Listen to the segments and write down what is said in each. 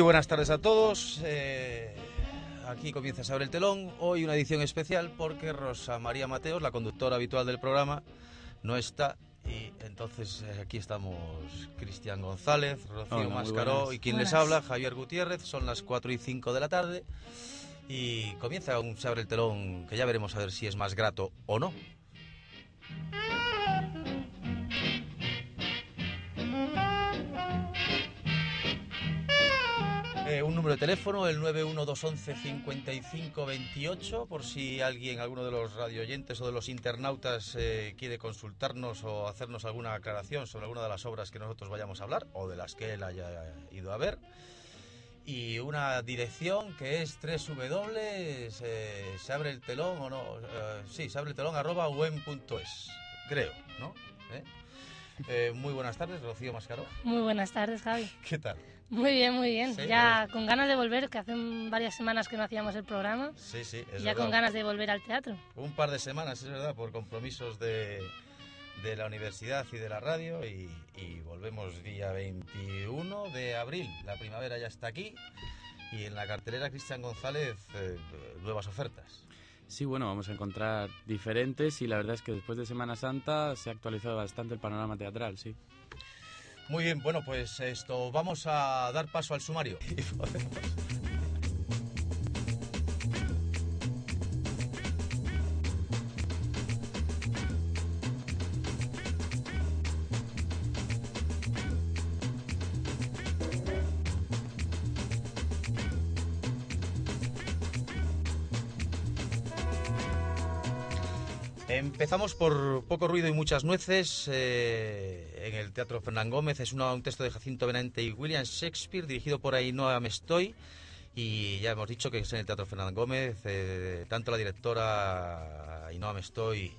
Muy buenas tardes a todos. Eh, aquí comienza a abrir el telón. Hoy una edición especial porque Rosa María Mateos, la conductora habitual del programa, no está. Y entonces eh, aquí estamos Cristian González, Rocío Hola, Mascaró y quien les habla, Javier Gutiérrez. Son las 4 y 5 de la tarde. Y comienza un Se abre el telón que ya veremos a ver si es más grato o no. Eh, un número de teléfono, el 91211-5528, por si alguien, alguno de los radioyentes o de los internautas eh, quiere consultarnos o hacernos alguna aclaración sobre alguna de las obras que nosotros vayamos a hablar o de las que él haya ido a ver. Y una dirección que es 3 w se abre el telón o no, eh, sí, se abre el telón arroba uen.es, creo, ¿no? ¿Eh? Eh, muy buenas tardes, Rocío Mascaró. Muy buenas tardes, Javi. ¿Qué tal? Muy bien, muy bien. Sí, ya con ganas de volver, que hace varias semanas que no hacíamos el programa. Sí, sí, y es ya verdad. con ganas de volver al teatro. Un par de semanas, es verdad, por compromisos de, de la universidad y de la radio y, y volvemos día 21 de abril. La primavera ya está aquí y en la cartelera Cristian González eh, nuevas ofertas. Sí, bueno, vamos a encontrar diferentes y la verdad es que después de Semana Santa se ha actualizado bastante el panorama teatral, sí. Muy bien, bueno, pues esto, vamos a dar paso al sumario. Empezamos por Poco ruido y muchas nueces eh, en el Teatro Fernán Gómez. Es un texto de Jacinto Benante y William Shakespeare dirigido por Ainhoa Mestoy. Y ya hemos dicho que es en el Teatro Fernán Gómez. eh, tanto la directora Ainhoa Mestoy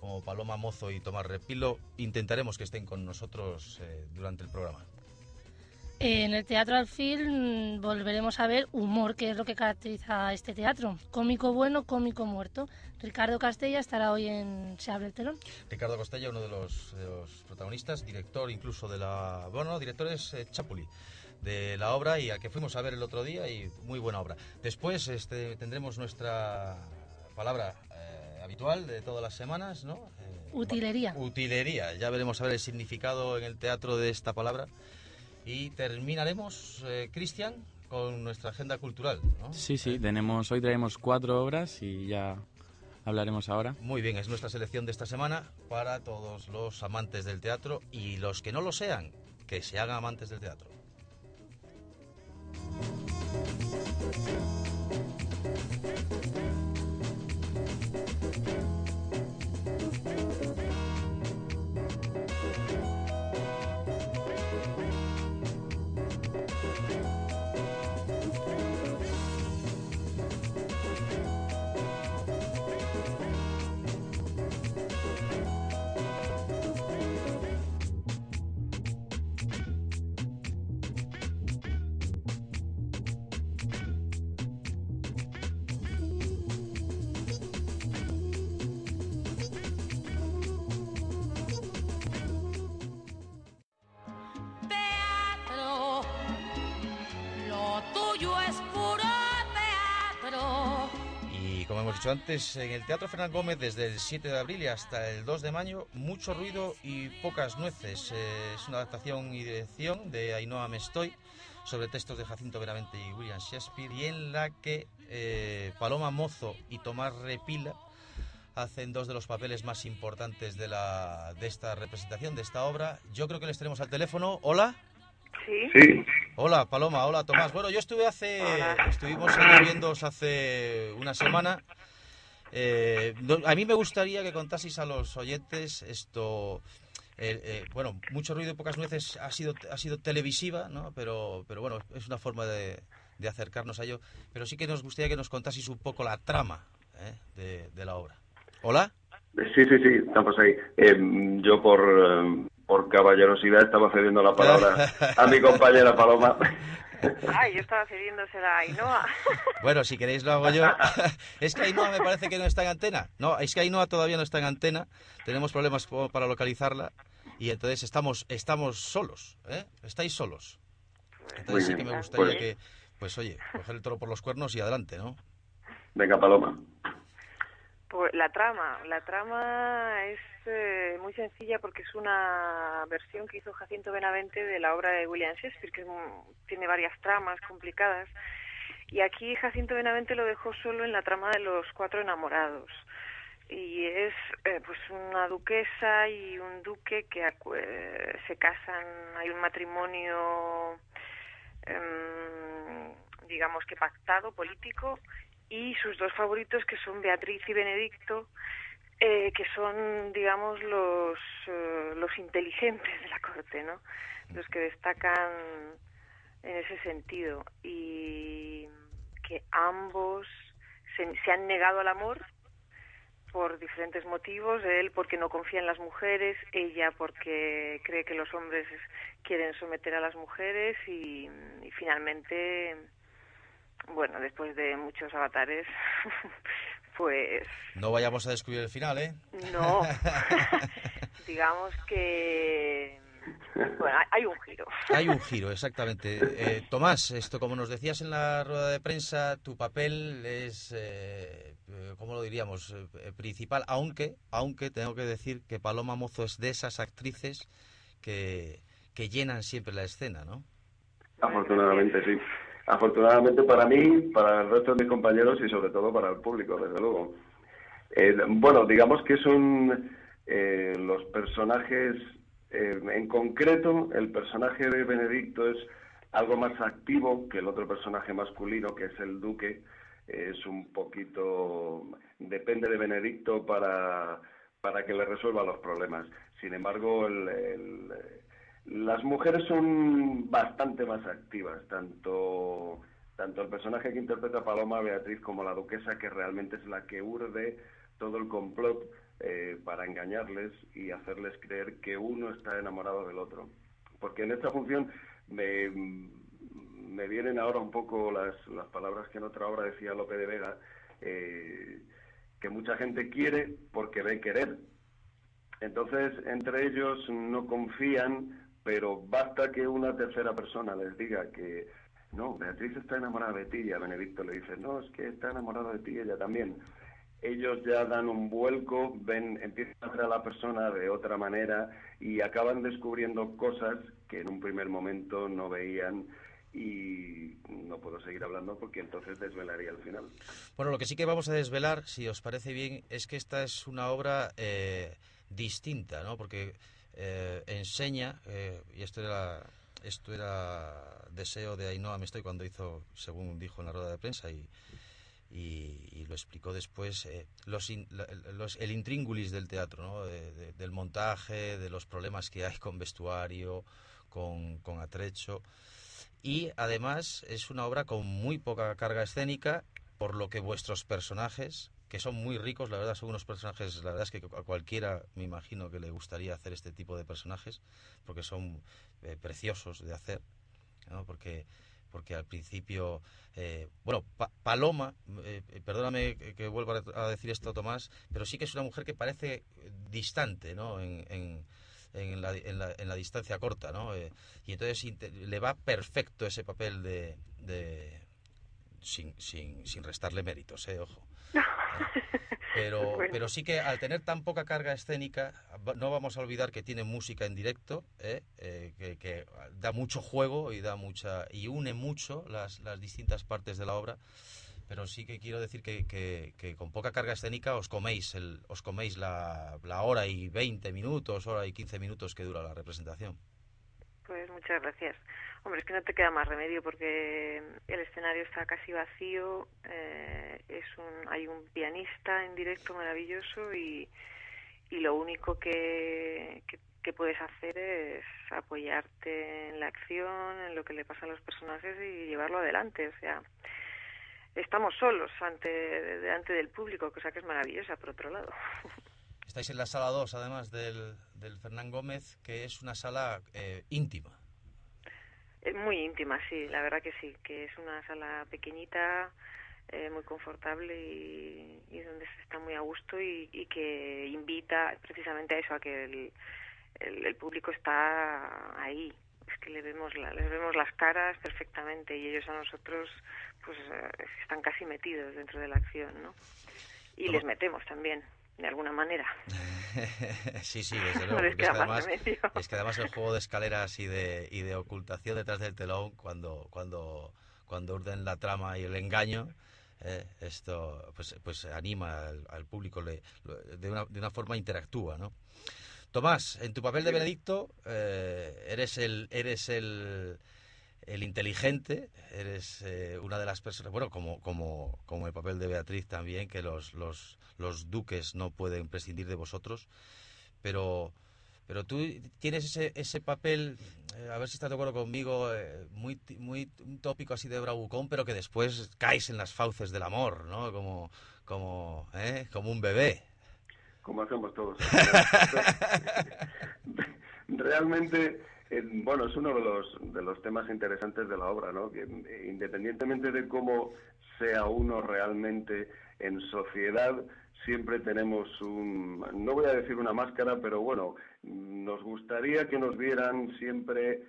como Paloma Mozo y Tomás Repilo intentaremos que estén con nosotros eh, durante el programa. En el Teatro Alfil mm, volveremos a ver humor, que es lo que caracteriza a este teatro. Cómico bueno, cómico muerto. Ricardo Castella estará hoy en Se abre el telón. Ricardo Costella, uno de los, de los protagonistas, director incluso de la... Bueno, no, director es eh, Chapuli, de la obra y al que fuimos a ver el otro día y muy buena obra. Después este, tendremos nuestra palabra eh, habitual de todas las semanas, ¿no? Eh, Utilería. Utilería, ya veremos a ver el significado en el teatro de esta palabra. Y terminaremos, eh, Cristian, con nuestra agenda cultural, ¿no? Sí, sí, Eh, tenemos, hoy traemos cuatro obras y ya hablaremos ahora. Muy bien, es nuestra selección de esta semana para todos los amantes del teatro y los que no lo sean, que se hagan amantes del teatro. En el Teatro Fernán Gómez desde el 7 de abril y hasta el 2 de mayo, mucho ruido y pocas nueces. Eh, es una adaptación y dirección de Ainhoa Mestoy sobre textos de Jacinto Benavente y William Shakespeare y en la que eh, Paloma Mozo y Tomás Repila hacen dos de los papeles más importantes de, la, de esta representación, de esta obra. Yo creo que les tenemos al teléfono. Hola. Sí, Sí, Hola, Paloma. Hola, Tomás. Bueno, yo estuve hace... Estuvimos viéndoos hace una semana. Eh, no- a mí me gustaría que contaseis a los oyentes esto... eh, eh, bueno, mucho ruido y pocas nueces ha sido, ha sido televisiva, ¿no? Pero, pero bueno, es una forma de, de acercarnos a ello. Pero sí que nos gustaría que nos contaseis un poco la trama ¿eh? de, de la obra. ¿Hola? Sí, sí, sí, estamos ahí. Eh, yo por, eh, por caballerosidad estaba cediendo la palabra a mi compañera Paloma. Ay, yo estaba cediéndosela a Ainhoa. Bueno, si queréis lo hago yo. es que Ainhoa me parece que no está en antena. No, es que Ainhoa todavía no está en antena. Tenemos problemas para localizarla. Y entonces estamos, estamos solos, ¿eh? Estáis solos. Entonces sí que me gustaría que, pues oye, coger el toro por los cuernos y adelante, ¿no? Venga, Paloma. La trama, la trama es eh, muy sencilla porque es una versión que hizo Jacinto Benavente de la obra de William Shakespeare, que tiene varias tramas complicadas. Y aquí Jacinto Benavente lo dejó solo en la trama de los cuatro enamorados. Y es eh, pues una duquesa y un duque que eh, se casan, hay un matrimonio em, digamos que pactado, político, y sus dos favoritos que son Beatriz y Benedicto, eh, que son, digamos, los, eh, los inteligentes de la corte, ¿no? Los que destacan en ese sentido. Y que ambos se, han negado al amor por diferentes motivos, él porque no confía en las mujeres, ella porque cree que los hombres quieren someter a las mujeres y finalmente, bueno, después de muchos avatares, pues No vayamos a descubrir el final, ¿eh? no, digamos que, bueno, hay- un giro. Hay un giro, exactamente. Eh, Tomás, esto como nos decías en la rueda de prensa, tu papel es, eh, eh, ¿cómo lo diríamos?, Eh, principal, aunque, aunque tengo que decir que Paloma Mozo es de esas actrices que, que llenan siempre la escena, ¿no? Afortunadamente, sí. Afortunadamente para mí, para el resto de mis compañeros y sobre todo para el público, desde luego. Eh, bueno, digamos que son eh, los personajes, eh, en concreto, el personaje de Benedicto es algo más activo que el otro personaje masculino, que es el duque. Es un poquito, depende de Benedicto para, para que le resuelva los problemas. Sin embargo, el- las mujeres son bastante más activas, tanto, tanto el personaje que interpreta Paloma Beatriz como la duquesa, que realmente es la que urde todo el complot eh, para engañarles y hacerles creer que uno está enamorado del otro. Porque en esta función me, me vienen ahora un poco las, las palabras que en otra obra decía Lope de Vega, eh, que mucha gente quiere porque ve querer. Entonces, entre ellos no confían, pero basta que una tercera persona les diga que no, Beatriz está enamorada de ti y a Benedicto le dice, no, es que está enamorada de ti ella también. Ellos ya dan un vuelco, ven, empiezan a ver a la persona de otra manera y acaban descubriendo cosas que en un primer momento no veían y no puedo seguir hablando porque entonces desvelaría el final. Bueno, lo que sí que vamos a desvelar, si os parece bien, es que esta es una obra eh, distinta, ¿no? Porque eh, enseña, eh, y esto era, esto era deseo de Ainhoa Mestoy cuando hizo, según dijo en la rueda de prensa, y, y, lo explicó después, eh, los, in- el intríngulis del teatro, ¿no? De- de- del montaje, de los problemas que hay con vestuario, con, con atrecho. Y además es una obra con muy poca carga escénica, por lo que vuestros personajes, que son muy ricos, la verdad son unos personajes, la verdad es que a cualquiera me imagino que le gustaría hacer este tipo de personajes, porque son eh, preciosos de hacer, ¿no? porque porque al principio, eh, bueno, Pa- Paloma, eh, perdóname que, vuelva a decir esto, Tomás, pero sí que es una mujer que parece distante, ¿no? En, en, en la, en, la, distancia corta, ¿no? Y entonces le va perfecto ese papel de... de sin, sin, sin restarle méritos, ¿eh? Ojo. Pero, Bueno. pero sí que al tener tan poca carga escénica, no vamos a olvidar que tiene música en directo, ¿eh? Eh, que, que da mucho juego y da mucha y une mucho las, las distintas partes de la obra. Pero sí que quiero decir que, que- que con poca carga escénica os coméis el, os coméis la, la hora y 20 minutos, hora y 15 minutos que dura la representación. Pues muchas gracias. Hombre, es que no te queda más remedio porque el escenario está casi vacío, eh, es un, hay un pianista en directo maravilloso y, y lo único que, puedes hacer es apoyarte en la acción, en lo que le pasa a los personajes y llevarlo adelante. O sea, estamos solos ante delante del público, cosa que es maravillosa, por otro lado. Estáis en la sala 2, además del, del Fernán Gómez, que es una sala eh, íntima. Es muy íntima, sí, la verdad que sí, que es una sala pequeñita, eh, muy confortable y, y, donde se está muy a gusto y, y, que invita precisamente a eso, a que el, el, el, público está ahí. Es que le vemos la, les vemos las caras perfectamente y ellos a nosotros pues eh, están casi metidos dentro de la acción, ¿no? Y les metemos también de alguna manera. sí, sí, desde luego. No es, que además, es que además el juego de escaleras y de, y de ocultación detrás del telón, cuando, cuando, cuando urden la trama y el engaño, eh, esto pues, pues anima al, al público, le, de, una, de una forma interactúa, ¿no? Tomás, en tu papel de Benedicto, eh, eres el, eres el, el inteligente, eres eh, una de las personas, bueno, como, como, como el papel de Beatriz también, que los, los, los duques no pueden prescindir de vosotros, pero, pero tú tienes ese, ese papel, eh, a ver si estás de acuerdo conmigo, eh, muy, muy un tópico así de bravucón, pero que después caes en las fauces del amor, ¿no? Como, como, ¿eh? como un bebé. Como hacemos todos. Realmente bueno, es uno de los, de los temas interesantes de la obra, ¿no? Que independientemente de cómo sea uno realmente en sociedad, siempre tenemos un, no voy a decir una máscara, pero bueno, nos gustaría que nos vieran siempre,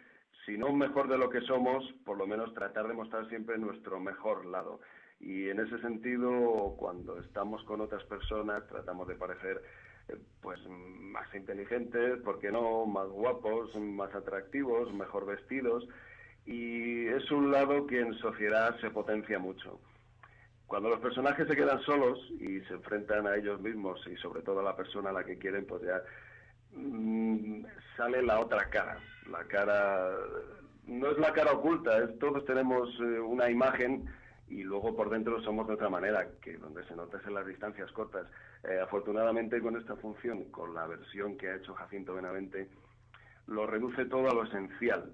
si no mejor de lo que somos, por lo menos tratar de mostrar siempre nuestro mejor lado. Y en ese sentido, cuando estamos con otras personas, tratamos de parecer pues más inteligentes, ¿por qué no? Más guapos, más atractivos, mejor vestidos. Y es un lado que en sociedad se potencia mucho. Cuando los personajes se quedan solos y se enfrentan a ellos mismos y sobre todo a la persona a la que quieren, pues ya mmm, sale la otra cara. La cara no es la cara oculta, es, todos tenemos eh, una imagen y luego por dentro somos de otra manera, que donde se nota es en las distancias cortas. Eh, afortunadamente con esta función, con la versión que ha hecho Jacinto Benavente, lo reduce todo a lo esencial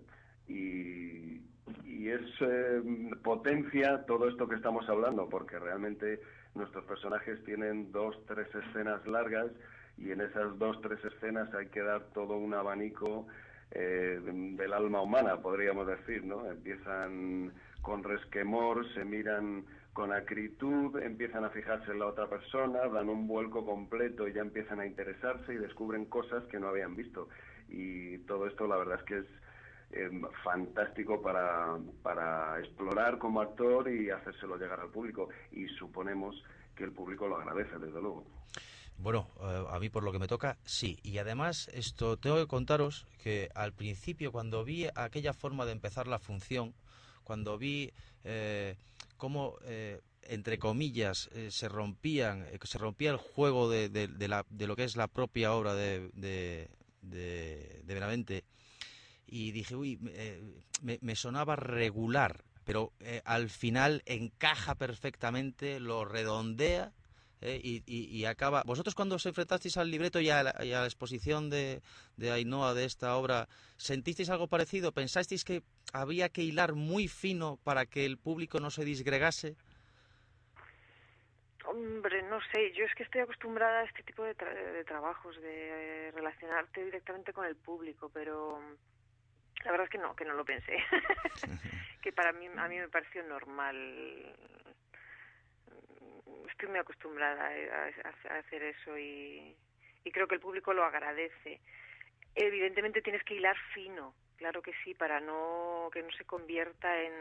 y, y es eh, potencia todo esto que estamos hablando, porque realmente nuestros personajes tienen dos, tres escenas largas y en esas dos, tres escenas hay que dar todo un abanico eh, del alma humana, podríamos decir, ¿no? Empiezan con resquemor, se miran con acritud, empiezan a fijarse en la otra persona, dan un vuelco completo y ya empiezan a interesarse y descubren cosas que no habían visto. Y todo esto la verdad es que es eh, fantástico para, para explorar como actor y hacérselo llegar al público. Y suponemos que el público lo agradece, desde luego. Bueno, eh, a mí por lo que me toca, sí. Y además, esto tengo que contaros que al principio, cuando vi aquella forma de empezar la función, cuando vi eh, cómo, eh, entre comillas, eh, se rompían, eh, se rompía el juego de, de, lo que es la propia obra de, de Benavente, y dije, uy, eh, me, me, sonaba regular, pero eh, al final encaja perfectamente, lo redondea ¿eh? y, y, acaba. ¿Vosotros cuando os enfrentasteis al libreto y a la, a la exposición de, de, Ainhoa de esta obra, sentisteis algo parecido? ¿Pensasteis que había que hilar muy fino para que el público no se disgregase? Hombre, no sé, yo es que estoy acostumbrada a este tipo de, tra de trabajos, de eh, relacionarte directamente con el público, pero la verdad es que no, que no lo pensé. que para mí, a mí me pareció normal estoy muy acostumbrada a, a hacer eso y, y, creo que el público lo agradece. Evidentemente tienes que hilar fino, claro que sí, para no que no se convierta en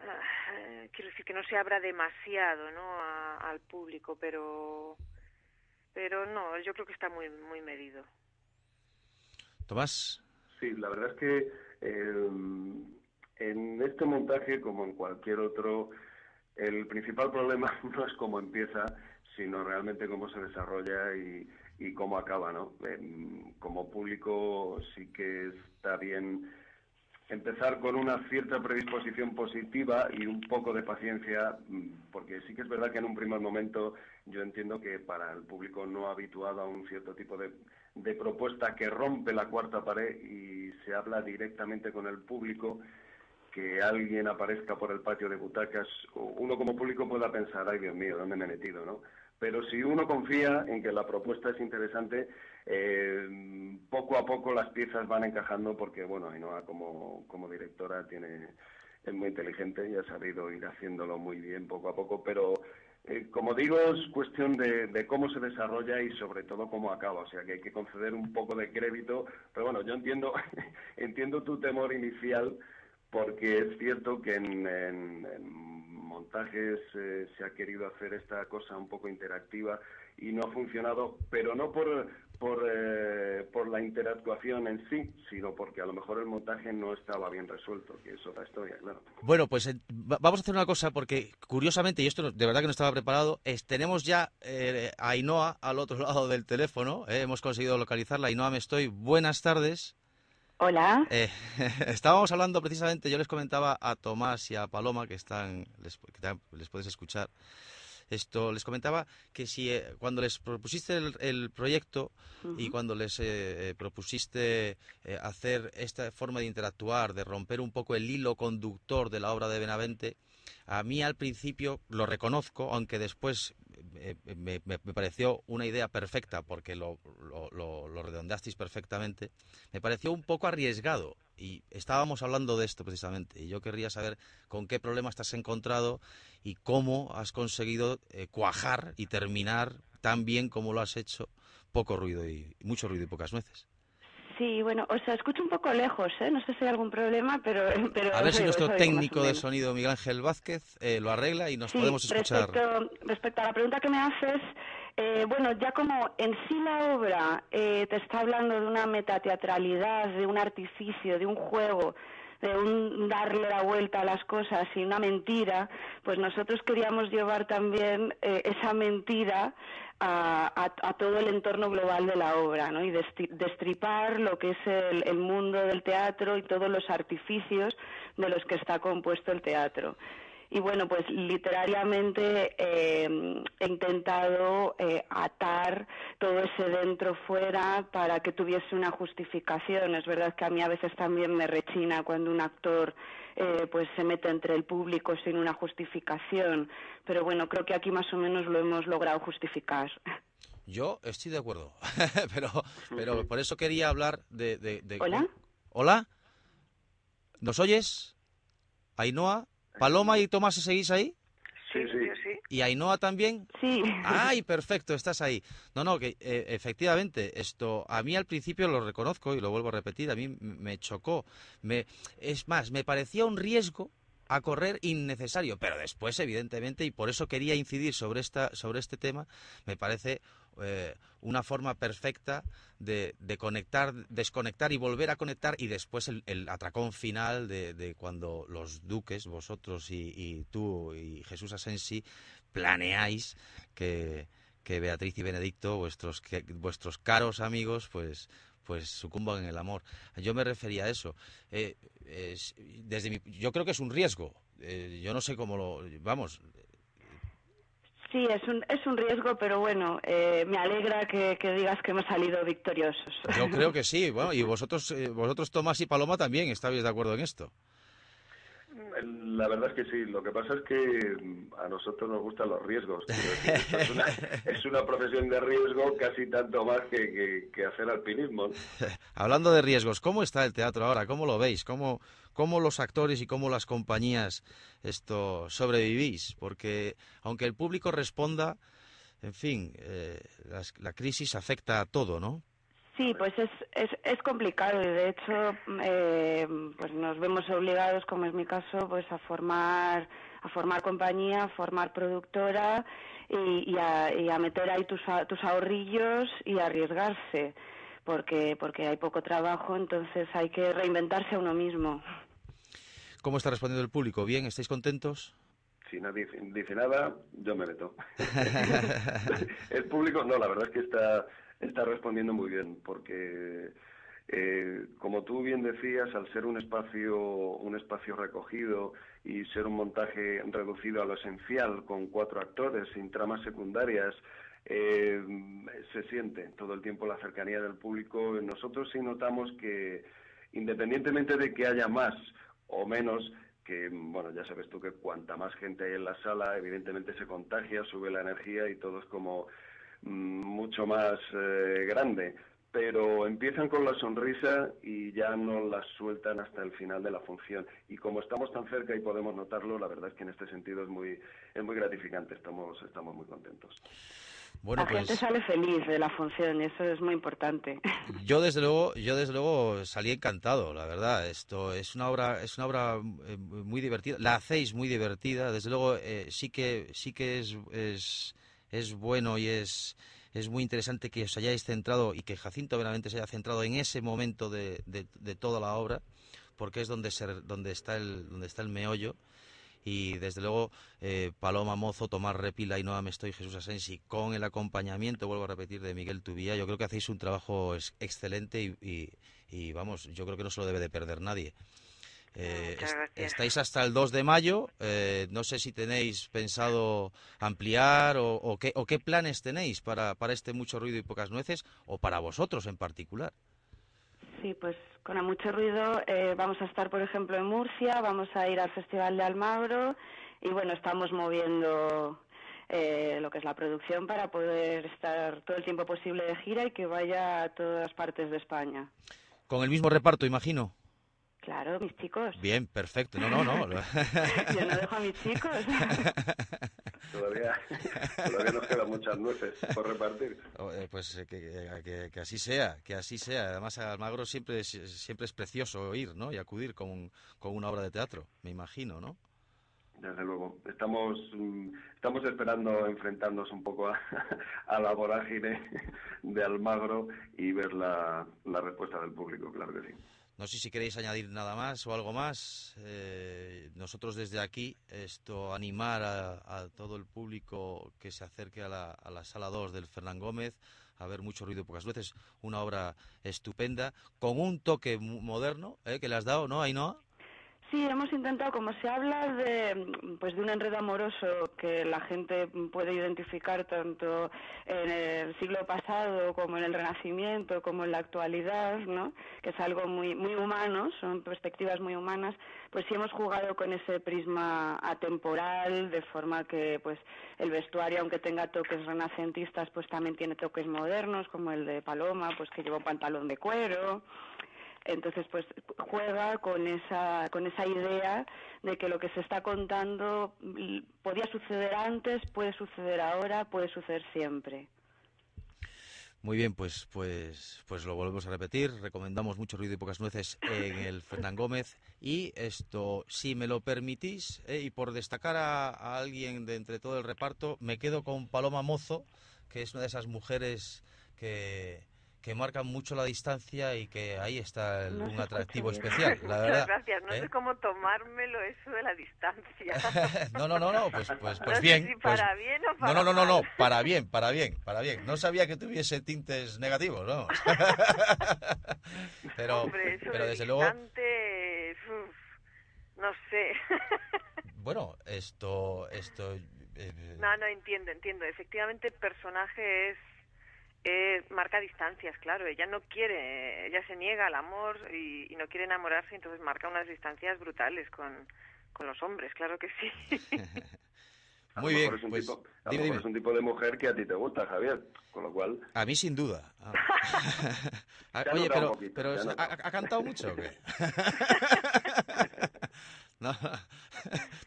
uh, quiero decir que no se abra demasiado, ¿no? A, al público, pero pero no, yo creo que está muy muy medido. Tomás. Sí, la verdad es que eh, en este montaje, como en cualquier otro, el principal problema no es cómo empieza, sino realmente cómo se desarrolla y, y cómo acaba, ¿no? Eh, como público sí que está bien empezar con una cierta predisposición positiva y un poco de paciencia, mm, porque sí que es verdad que en un primer momento yo entiendo que para el público no habituado a un cierto tipo de, de propuesta que rompe la cuarta pared y se habla directamente con el público, que alguien aparezca por el patio de butacas, uno como público pueda pensar, ay Dios mío, ¿dónde me he metido? ¿no? Pero si uno confía en que la propuesta es interesante, eh, poco a poco las piezas van encajando porque, bueno, Ainhoa como, como directora tiene es muy inteligente y ha sabido ir haciéndolo muy bien poco a poco, pero eh, como digo, es cuestión de, cómo se desarrolla y sobre todo cómo acaba, o sea que hay que conceder un poco de crédito, pero bueno, yo entiendo, entiendo tu temor inicial porque es cierto que en, montajes eh, se ha querido hacer esta cosa un poco interactiva y no ha funcionado, pero no por, por, eh, por la interactuación en sí, sino porque a lo mejor el montaje no estaba bien resuelto, que es otra historia, claro. Bueno, pues eh, vamos a hacer una cosa, porque curiosamente, y esto de verdad que no estaba preparado, tenemos ya eh, a Ainhoa al otro lado del teléfono, hemos conseguido localizarla. Ainhoa, me estoy. Buenas tardes. Hola. estábamos hablando precisamente, yo les comentaba a Tomás y a Paloma, que están, les, les puedes escuchar, esto les comentaba que si eh, cuando les propusiste el, proyecto y cuando les eh, eh, propusiste hacer esta forma de interactuar, de romper un poco el hilo conductor de la obra de Benavente, a mí al principio lo reconozco, aunque después me, pareció una idea perfecta porque lo, lo, redondeasteis perfectamente, me pareció un poco arriesgado y estábamos hablando de esto precisamente y yo querría saber con qué problema estás encontrado y cómo has conseguido eh, cuajar y terminar tan bien como lo has hecho, poco ruido y mucho ruido y pocas nueces. Sí, bueno, o sea, escucho un poco lejos, ¿eh? No sé si hay algún problema, pero... pero a ver si nuestro técnico de sonido, Miguel Ángel Vázquez, eh, lo arregla y nos podemos escuchar. Respecto, respecto a la pregunta que me haces, eh, bueno, ya como en sí la obra eh, te está hablando de una metateatralidad, de un artificio, de un juego, de un darle la vuelta a las cosas y una mentira, pues nosotros queríamos llevar también eh, esa mentira a, todo el entorno global de la obra, ¿no? Y destripar lo que es el mundo del teatro y todos los artificios de los que está compuesto el teatro y bueno, pues literariamente eh, he intentado eh, atar todo ese dentro fuera para que tuviese una justificación. Es verdad que a mí a veces también me rechina cuando un actor eh, pues se mete entre el público sin una justificación, pero bueno, creo que aquí más o menos lo hemos logrado justificar. Yo estoy de acuerdo, pero, pero por eso quería hablar de... de... ¿Hola? ¿Hola? ¿Nos oyes? Ainhoa, Paloma y Tomás, ¿seguís ahí? Sí, sí, sí. ¿Y Ainhoa también? Sí. ¡Ay, perfecto! Estás ahí. No, no, que eh, efectivamente, esto a mí al principio lo reconozco y lo vuelvo a repetir, a mí me chocó. Me, es más, me parecía un riesgo a correr innecesario, pero después, evidentemente, y por eso quería incidir sobre, esta, sobre este tema, me parece eh, una forma perfecta de, conectar, desconectar y volver a conectar y después el, atracón final de, cuando los duques, vosotros y, tú y Jesús Asensi, planeáis que, Beatriz y Benedicto, vuestros, vuestros caros amigos, pues pues sucumban en el amor. Yo me refería a eso. Eh, desde yo creo que es un riesgo. Eh, yo no sé cómo lo... Vamos, Sí, es un, es un riesgo, pero bueno, eh, me alegra que, digas que hemos salido victoriosos. Yo creo que sí, bueno, y vosotros, eh, vosotros Tomás y Paloma también estáis de acuerdo en esto. La verdad es que sí, lo que pasa es que a nosotros nos gustan los riesgos. Es una, profesión de riesgo casi tanto más que, que, hacer alpinismo. Hablando de riesgos, ¿cómo está el teatro ahora? ¿Cómo lo veis? ¿Cómo, cómo los actores y cómo las compañías esto sobrevivís? Porque aunque el público responda, en fin, eh, la crisis afecta a todo, ¿no? Sí, pues es, es, es complicado y de hecho eh, pues nos vemos obligados, como es mi caso, pues a formar a formar compañía, a formar productora y, a, meter ahí tus, tus ahorrillos y arriesgarse porque porque hay poco trabajo, entonces hay que reinventarse a uno mismo. ¿Cómo está respondiendo el público? ¿Bien? ¿Estáis contentos? Si nadie dice nada, yo me meto. el público, no, la verdad es que está está respondiendo muy bien, porque Eh, como tú bien decías, al ser un espacio, un espacio recogido y ser un montaje reducido a lo esencial, con cuatro actores, sin tramas secundarias, eh, se siente todo el tiempo la cercanía del público. Nosotros sí notamos que, independientemente de que haya más o menos, que, bueno, ya sabes tú que cuanta más gente hay en la sala, evidentemente se contagia, sube la energía y todo es como mucho más eh, grande pero empiezan con la sonrisa y ya no la sueltan hasta el final de la función. Y como estamos tan cerca y podemos notarlo, la verdad es que en este sentido es muy, es muy gratificante, estamos, estamos muy contentos. Bueno, la gente pues sale feliz de la función, eso es muy importante. Yo desde luego, yo desde luego salí encantado, la verdad. Esto es una obra, es una obra eh, muy divertida. La hacéis muy divertida, desde luego eh, sí que sí que es, es, es bueno y es es muy interesante que os hayáis centrado y que Jacinto veramente se haya centrado en ese momento de, de, toda la obra, porque es donde, donde, está, el, donde está el meollo. Y desde luego, eh, Paloma Mozo, Tomás Repila y Noa Mestoy, Jesús Asensi, con el acompañamiento, vuelvo a repetir, de Miguel Tubía, yo creo que hacéis un trabajo excelente y, y vamos, yo creo que no se lo debe de perder nadie. Eh, estáis hasta el 2 de mayo. Eh, no sé si tenéis pensado ampliar o, qué, o qué planes tenéis para, para este mucho ruido y pocas nueces o para vosotros en particular. Sí, pues con mucho ruido eh, vamos a estar, por ejemplo, en Murcia, vamos a ir al Festival de Almagro y bueno, estamos moviendo lo que es la producción para poder estar todo el tiempo posible de gira y que vaya a todas partes de España. Con el mismo reparto, imagino. Claro, mis chicos. Bien, perfecto. No, no, no. Yo no dejo a mis chicos. todavía, todavía nos quedan muchas nueces por repartir. Pues eh, que, que, así sea, que así sea. Además, a Almagro siempre es, siempre es precioso ir, ¿no? Y acudir con, con una obra de teatro, me imagino, ¿no? Desde luego. Estamos, mm, estamos esperando enfrentarnos un poco a, a la vorágine de Almagro y ver la, la respuesta del público, claro que sí. No sé si queréis añadir nada más o algo más. Eh, nosotros desde aquí, esto animar a, todo el público que se acerque a la, sala 2 del Fernán Gómez, a ver mucho ruido pocas veces, una obra estupenda, con un toque moderno, ¿eh? que le has dado, ¿no, Ainhoa? Sí, hemos intentado, como se habla de, pues de un enredo amoroso que la gente puede identificar tanto en el siglo pasado como en el Renacimiento, como en la actualidad, ¿no? que es algo muy, muy humano, son perspectivas muy humanas, pues sí hemos jugado con ese prisma atemporal, de forma que pues el vestuario, aunque tenga toques renacentistas, pues también tiene toques modernos, como el de Paloma, pues que lleva un pantalón de cuero, entonces, pues juega con esa, con esa idea de que lo que se está contando podía suceder antes, puede suceder ahora, puede suceder siempre. Muy bien, pues, pues, pues lo volvemos a repetir. Recomendamos mucho ruido y pocas nueces en el Fernán Gómez. Y esto, si me lo permitís, eh, y por destacar a, a, alguien de entre todo el reparto, me quedo con Paloma Mozo, que es una de esas mujeres que, que marcan mucho la distancia y que ahí está un atractivo especial, la verdad. Muchas gracias, no sé ¿eh? cómo tomármelo eso de la distancia. no, no, no, no, pues, pues, pues bien. si pues para bien o para no, no, no, no, no, para bien, para bien, para bien. No sabía que tuviese tintes negativos, ¿no? pero, Hombre, pero desde luego... no sé. bueno, esto, esto... Eh, no, no, entiendo, entiendo. Efectivamente, el personaje es eh, marca distancias, claro. Ella no quiere, ella se niega al amor y, no quiere enamorarse, entonces marca unas distancias brutales con, con los hombres, claro que sí. Muy bien, es un, pues, tipo, es un tipo de mujer que a ti te gusta, Javier, con lo cual... A mí sin duda. Ah. Ah, oye, pero, pero ¿ha, cantado mucho o qué? no.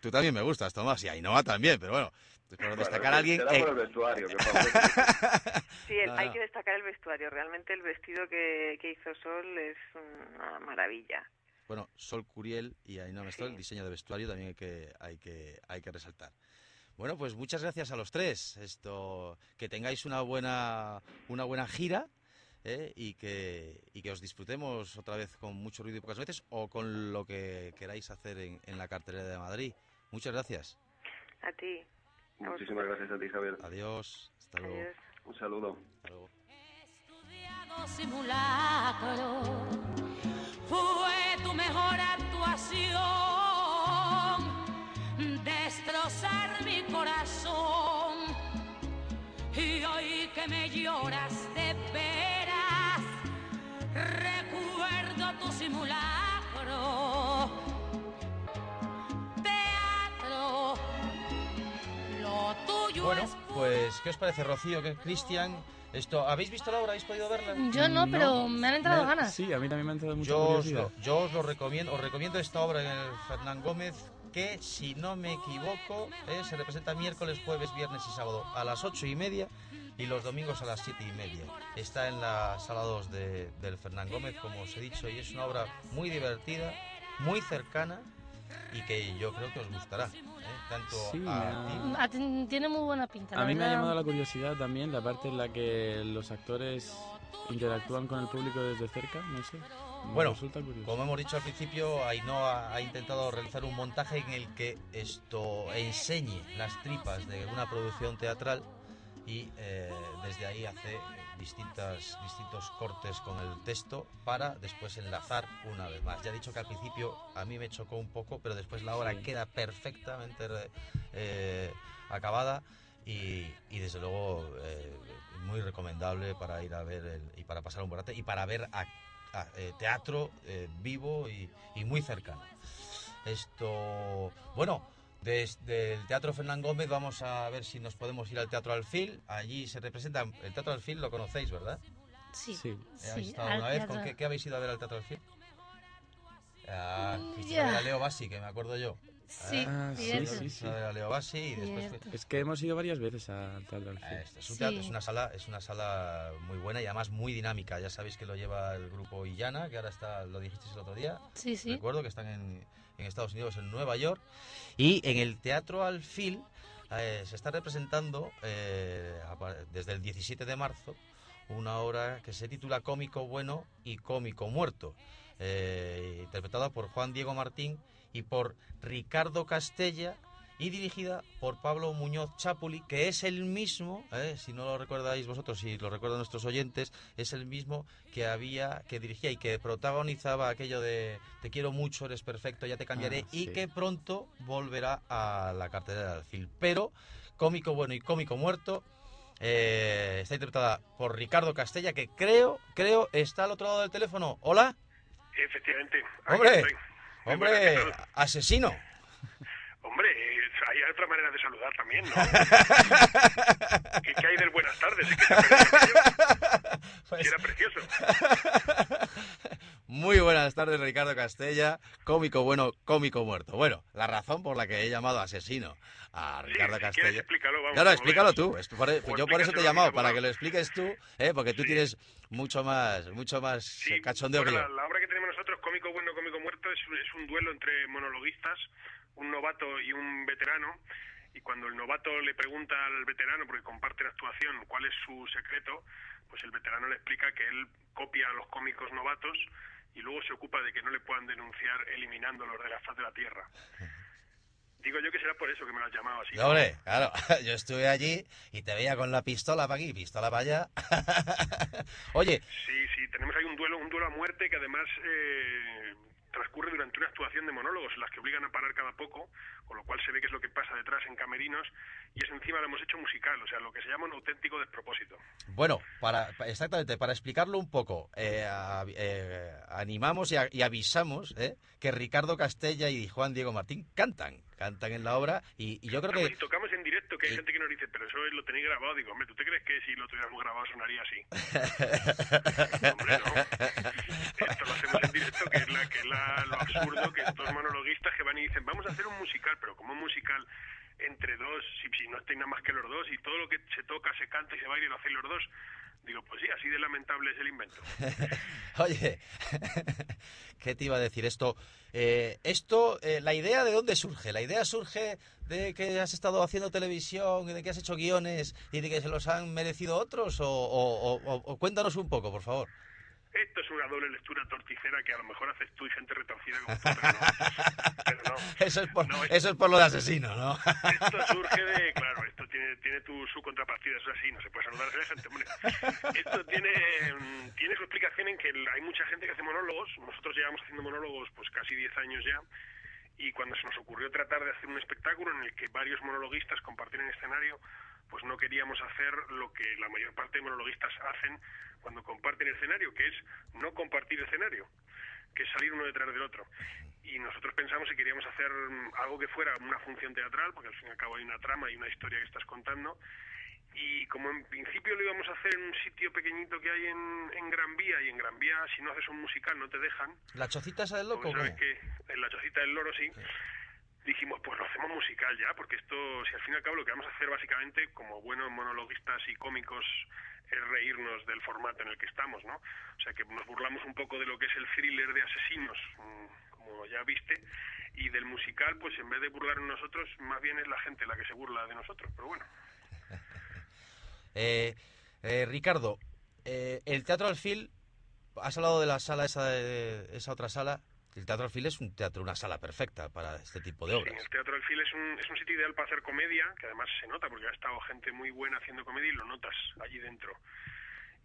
Tú también me gustas, Tomás, y Ainhoa también, pero bueno, destacar a alguien. Será por el vestuario. sí, hay que destacar el vestuario. Realmente el vestido que, hizo Sol es una maravilla. Bueno, Sol Curiel y ahí no me estoy, el diseño de vestuario también hay que, hay que, hay que resaltar. Bueno, pues muchas gracias a los tres. Esto, que tengáis una buena, una buena gira. ¿eh? y, que, y que os disfrutemos otra vez con mucho ruido y pocas veces o con lo que queráis hacer en, en la cartelera de Madrid. Muchas gracias. A ti. Muchísimas gracias a ti, Javier. Adiós. Hasta luego. Un saludo. Hasta luego. simulacro fue tu mejor actuación, destrozar mi corazón. Y hoy que me lloras Bueno, es pues, ¿qué os parece, Rocío? ¿Qué, Cristian? Esto, ¿Habéis visto la obra? ¿Habéis podido verla? Yo no, pero me han entrado Me- ganas. Sí, a mí también me han entrado mucha Yo os, curiosidad. lo, yo os lo recomiendo, os recomiendo esta obra en el Fernán Gómez que, si no me equivoco, eh, se representa miércoles, jueves, viernes y sábado a las ocho y media y los domingos a las siete y media. Está en la sala 2 de- del Fernán Gómez, como os he dicho, y es una obra muy divertida, muy cercana y que yo creo que os gustará. eh, Tanto Sí, a ha- ti Tiene muy buena pinta. A mí me ha llamado la curiosidad también la parte en la que los actores interactúan con el público desde cerca, no sé. me Bueno. Como hemos dicho al principio, Ainhoa ha intentado realizar un montaje en el que esto enseñe las tripas de una producción teatral y eh, desde ahí hace distintas, distintos cortes con el texto para después enlazar una vez más. Ya he dicho que al principio a mí me chocó un poco, pero después la obra Sí. queda perfectamente eh, acabada y, y desde luego eh, muy recomendable para ir a ver el- y para pasar un buen rato y para ver a- a, eh, teatro eh, vivo y, y muy cercano. Esto, bueno, desde el Teatro Fernán Gómez vamos a ver si nos podemos ir al Teatro Alfil. Allí se representa, el Teatro Alfil lo conocéis, ¿verdad? Sí, Sí. sí, ¿Habéis estado alguna vez? teatro. ¿Con qué, qué habéis ido a ver al Teatro Alfil? Ah, Mm, a Leo Bassi, que me acuerdo yo. Sí, Ah, sí, sí, a Leo Bassi y después fue-. Es que hemos ido varias veces al Teatro Alfil. Este es, un Sí. teatro- es una sala es una sala muy buena y además muy dinámica ya sabéis que lo lleva el grupo Illana que ahora está lo dijisteis el otro día Sí, sí. recuerdo que están en, en Estados Unidos en Nueva York y en el Teatro Alfil eh, se está representando eh, desde el 17 de marzo una obra que se titula Cómico Bueno y Cómico Muerto eh, interpretada por Juan Diego Martín y por Ricardo Castella y dirigida por Pablo Muñoz Chapuli, que es el mismo, eh, si no lo recordáis vosotros, si lo recuerdan nuestros oyentes, es el mismo que había, que dirigía y que protagonizaba aquello de Te quiero mucho, eres perfecto, ya te cambiaré, Ah, y que pronto volverá a la cartelera del film. Pero, cómico bueno y cómico muerto, eh, está interpretada por Ricardo Castella, que creo, creo, está al otro lado del teléfono. Hola, Efectivamente. hombre, hombre, asesino. Hombre, hay otra manera de saludar también, ¿no? ¿Qué, qué hay del buenas tardes? Es que aquello. Pues- Si era precioso. Muy buenas tardes, Ricardo Castella, cómico bueno, cómico muerto. Bueno, la razón por la que he llamado asesino a Sí, Ricardo si quieres Castella. explícalo, vamos. Como explícalo tú. Por- e, O yo por eso te he llamado, para que lo expliques tú, ¿eh? porque tú Sí. tienes mucho más, mucho más Sí, cachondeo bueno, que la, yo. la obra que tenemos nosotros, Cómico Bueno, Cómico Muerto, es, es un duelo entre monologuistas, un novato y un veterano. Y cuando el novato le pregunta al veterano, porque comparte la actuación, cuál es su secreto, pues el veterano le explica que él copia a los cómicos novatos y luego se ocupa de que no le puedan denunciar eliminándolos de la faz de la tierra. Digo yo que será por eso que me lo has llamado así. No, hombre, claro, yo estuve allí y te veía con la pistola para aquí, pistola para allá. Oye, Sí, sí, tenemos ahí un duelo, un duelo a muerte que además eh, transcurre durante una actuación de monólogos en las que obligan a parar cada poco, con lo cual se ve qué es lo que pasa detrás en camerinos y es encima lo hemos hecho musical, o sea, lo que se llama un auténtico despropósito. Bueno, para, pa- exactamente, para explicarlo un poco, eh, eh, animamos y, a- y avisamos eh, que Ricardo Castella y Juan Diego Martín cantan, cantan en la obra y, y yo creo que... tocamos en directo, que hay y- gente que nos dice, pero eso lo tenéis grabado. Digo, hombre, ¿tú te crees que si lo tuviéramos grabado sonaría así? hombre, no. Esto lo hacemos en lo absurdo que estos monologuistas que van y dicen, vamos a hacer un musical, pero como musical entre dos, si, si no estáis nada más que los dos, y todo lo que se toca, se canta y se baila y lo hacéis los dos. Digo, pues sí, así de lamentable es el invento. Oye, ¿qué te iba a decir esto? Eh, esto, eh, la idea de dónde surge? La idea surge de que has estado haciendo televisión de que has hecho guiones y de que se los han merecido otros o- o- o cuéntanos un poco, por favor. Esto es una doble lectura torticera que a lo mejor haces tú y gente retorcida como tú, pero no. Pero no. Eso es por, No, eso es por lo de asesino, ¿no? Esto surge de, claro, esto tiene, tiene tu, su contrapartida, eso es así, no se puede saludar a esa gente, hombre. Esto tiene, mm, tiene su explicación en que hay mucha gente que hace monólogos, nosotros llevamos haciendo monólogos pues casi 10 años ya, y cuando se nos ocurrió tratar de hacer un espectáculo en el que varios monologuistas compartieran escenario, pues no queríamos hacer lo que la mayor parte de monologuistas hacen cuando comparten escenario, que es no compartir escenario, que es salir uno detrás del otro. Y nosotros pensamos que queríamos hacer mm, algo que fuera una función teatral, porque al fin y al cabo hay una trama y una historia que estás contando, y como en principio lo íbamos a hacer en un sitio pequeñito que hay en, en Gran Vía, y en Gran Vía si no haces un musical no te dejan, ¿La chocita esa del loco? como sabes que en la chocita del loro sí, dijimos pues lo hacemos musical ya, porque esto, si al fin y al cabo lo que vamos a hacer básicamente como buenos monologuistas y cómicos es reírnos del formato en el que estamos, ¿no? O sea que nos burlamos un poco de lo que es el thriller de asesinos, mm, como ya viste, y del musical, pues en vez de burlarnos nosotros, más bien es la gente la que se burla de nosotros, pero bueno. Eh, eh, Ricardo, eh, el Teatro Alfil, has hablado de la sala, esa, de- esa otra sala. El Teatro Alfil es un teatro, una sala perfecta para este tipo de Sí, obras. el Teatro del Fil es un, es un sitio ideal para hacer comedia, que además se nota porque ha estado gente muy buena haciendo comedia y lo notas allí dentro.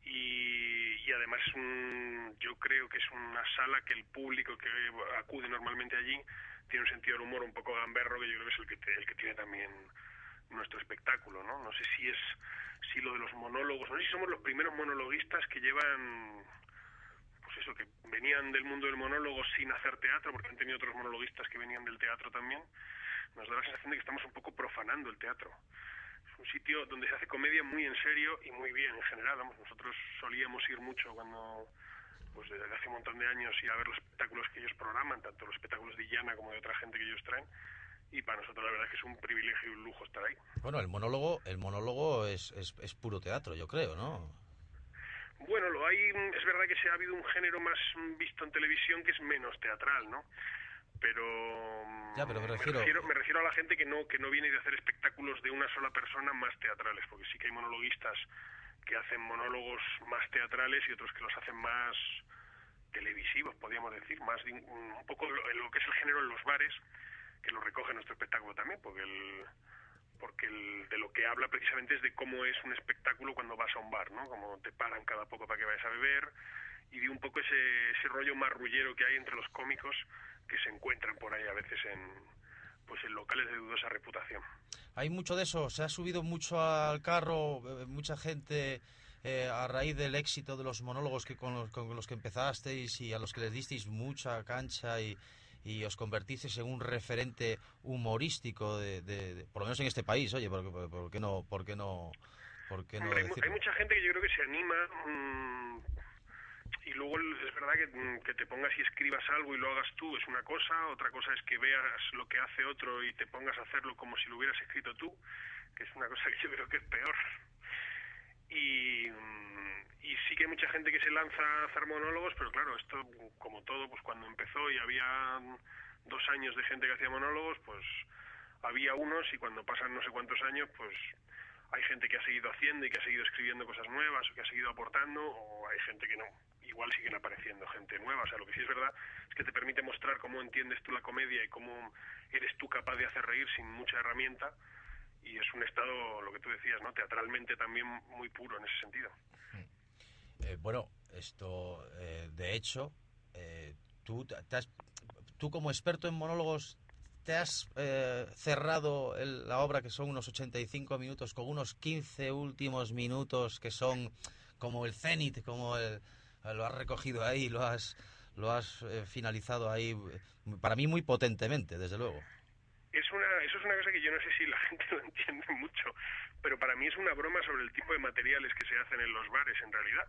Y, y además es un- yo creo que es una sala que el público que acude normalmente allí tiene un sentido del humor un poco gamberro que yo creo que es el que, te- el que tiene también nuestro espectáculo, ¿no? No sé si es si lo de los monólogos, no sé si somos los primeros monologuistas que llevan eso, que venían del mundo del monólogo sin hacer teatro, porque han tenido otros monologuistas que venían del teatro también, nos da la sensación de que estamos un poco profanando el teatro. Es un sitio donde se hace comedia muy en serio y muy bien en general. Vamos, nosotros solíamos ir mucho cuando, pues desde hace un montón de años, ir a ver los espectáculos que ellos programan, tanto los espectáculos de Illana como de otra gente que ellos traen. Y para nosotros la verdad es que es un privilegio y un lujo estar ahí. Bueno, el monólogo, el monólogo es, es, es puro teatro, yo creo, ¿no? Bueno, lo hay, mm, es verdad que se ha habido un género más mm, visto en televisión que es menos teatral, ¿no? Pero, mm, Ya, pero me refiero- me refiero a la gente que no que no viene de hacer espectáculos de una sola persona más teatrales, porque sí que hay monologuistas que hacen monólogos más teatrales y otros que los hacen más televisivos, podríamos decir, más de un un poco lo, lo que es el género en los bares, que lo recoge nuestro espectáculo también, porque el porque el, de lo que habla precisamente es de cómo es un espectáculo cuando vas a un bar, ¿no? Como te paran cada poco para que vayas a beber y de un poco ese, rollo marrullero que hay entre los cómicos que se encuentran por ahí a veces en pues en locales de dudosa reputación. Hay mucho de eso, se ha subido mucho al carro, eh, mucha gente eh, a raíz del éxito de los monólogos que con los, con los que empezasteis y a los que les disteis mucha cancha y, y os convertisteis en un referente humorístico de, de- de- por lo menos en este país, oye, ¿por, por- por qué no, por qué no, por qué no hay, mucha gente que yo creo que se anima mm, y luego es verdad que, mm, que te pongas y escribas algo y lo hagas tú es una cosa, otra cosa es que veas lo que hace otro y te pongas a hacerlo como si lo hubieras escrito tú, que es una cosa que yo creo que es peor. Y, mm, y sí que hay mucha gente que se lanza a hacer monólogos, pero claro, esto como todo, pues cuando empezó y había mm, dos años de gente que hacía monólogos, pues había unos y cuando pasan no sé cuántos años, pues hay gente que ha seguido haciendo y que ha seguido escribiendo cosas nuevas o que ha seguido aportando o hay gente que no. Igual siguen apareciendo gente nueva. O sea, lo que sí es verdad es que te permite mostrar cómo entiendes tú la comedia y cómo eres tú capaz de hacer reír sin mucha herramienta y es un estado, lo que tú decías, ¿no? Teatralmente también muy puro en ese sentido. Eh, bueno, esto, eh, de hecho, eh, tú, te- has- tú como experto en monólogos, ¿te has eh, cerrado el- la obra que son unos 85 minutos con unos 15 últimos minutos que son como el cenit, como el, lo has recogido ahí, lo has, lo has eh, finalizado ahí, para mí muy potentemente, desde luego. Es una, eso es una cosa que yo no sé si la gente lo entiende mucho, pero para mí es una broma sobre el tipo de materiales que se hacen en los bares en realidad.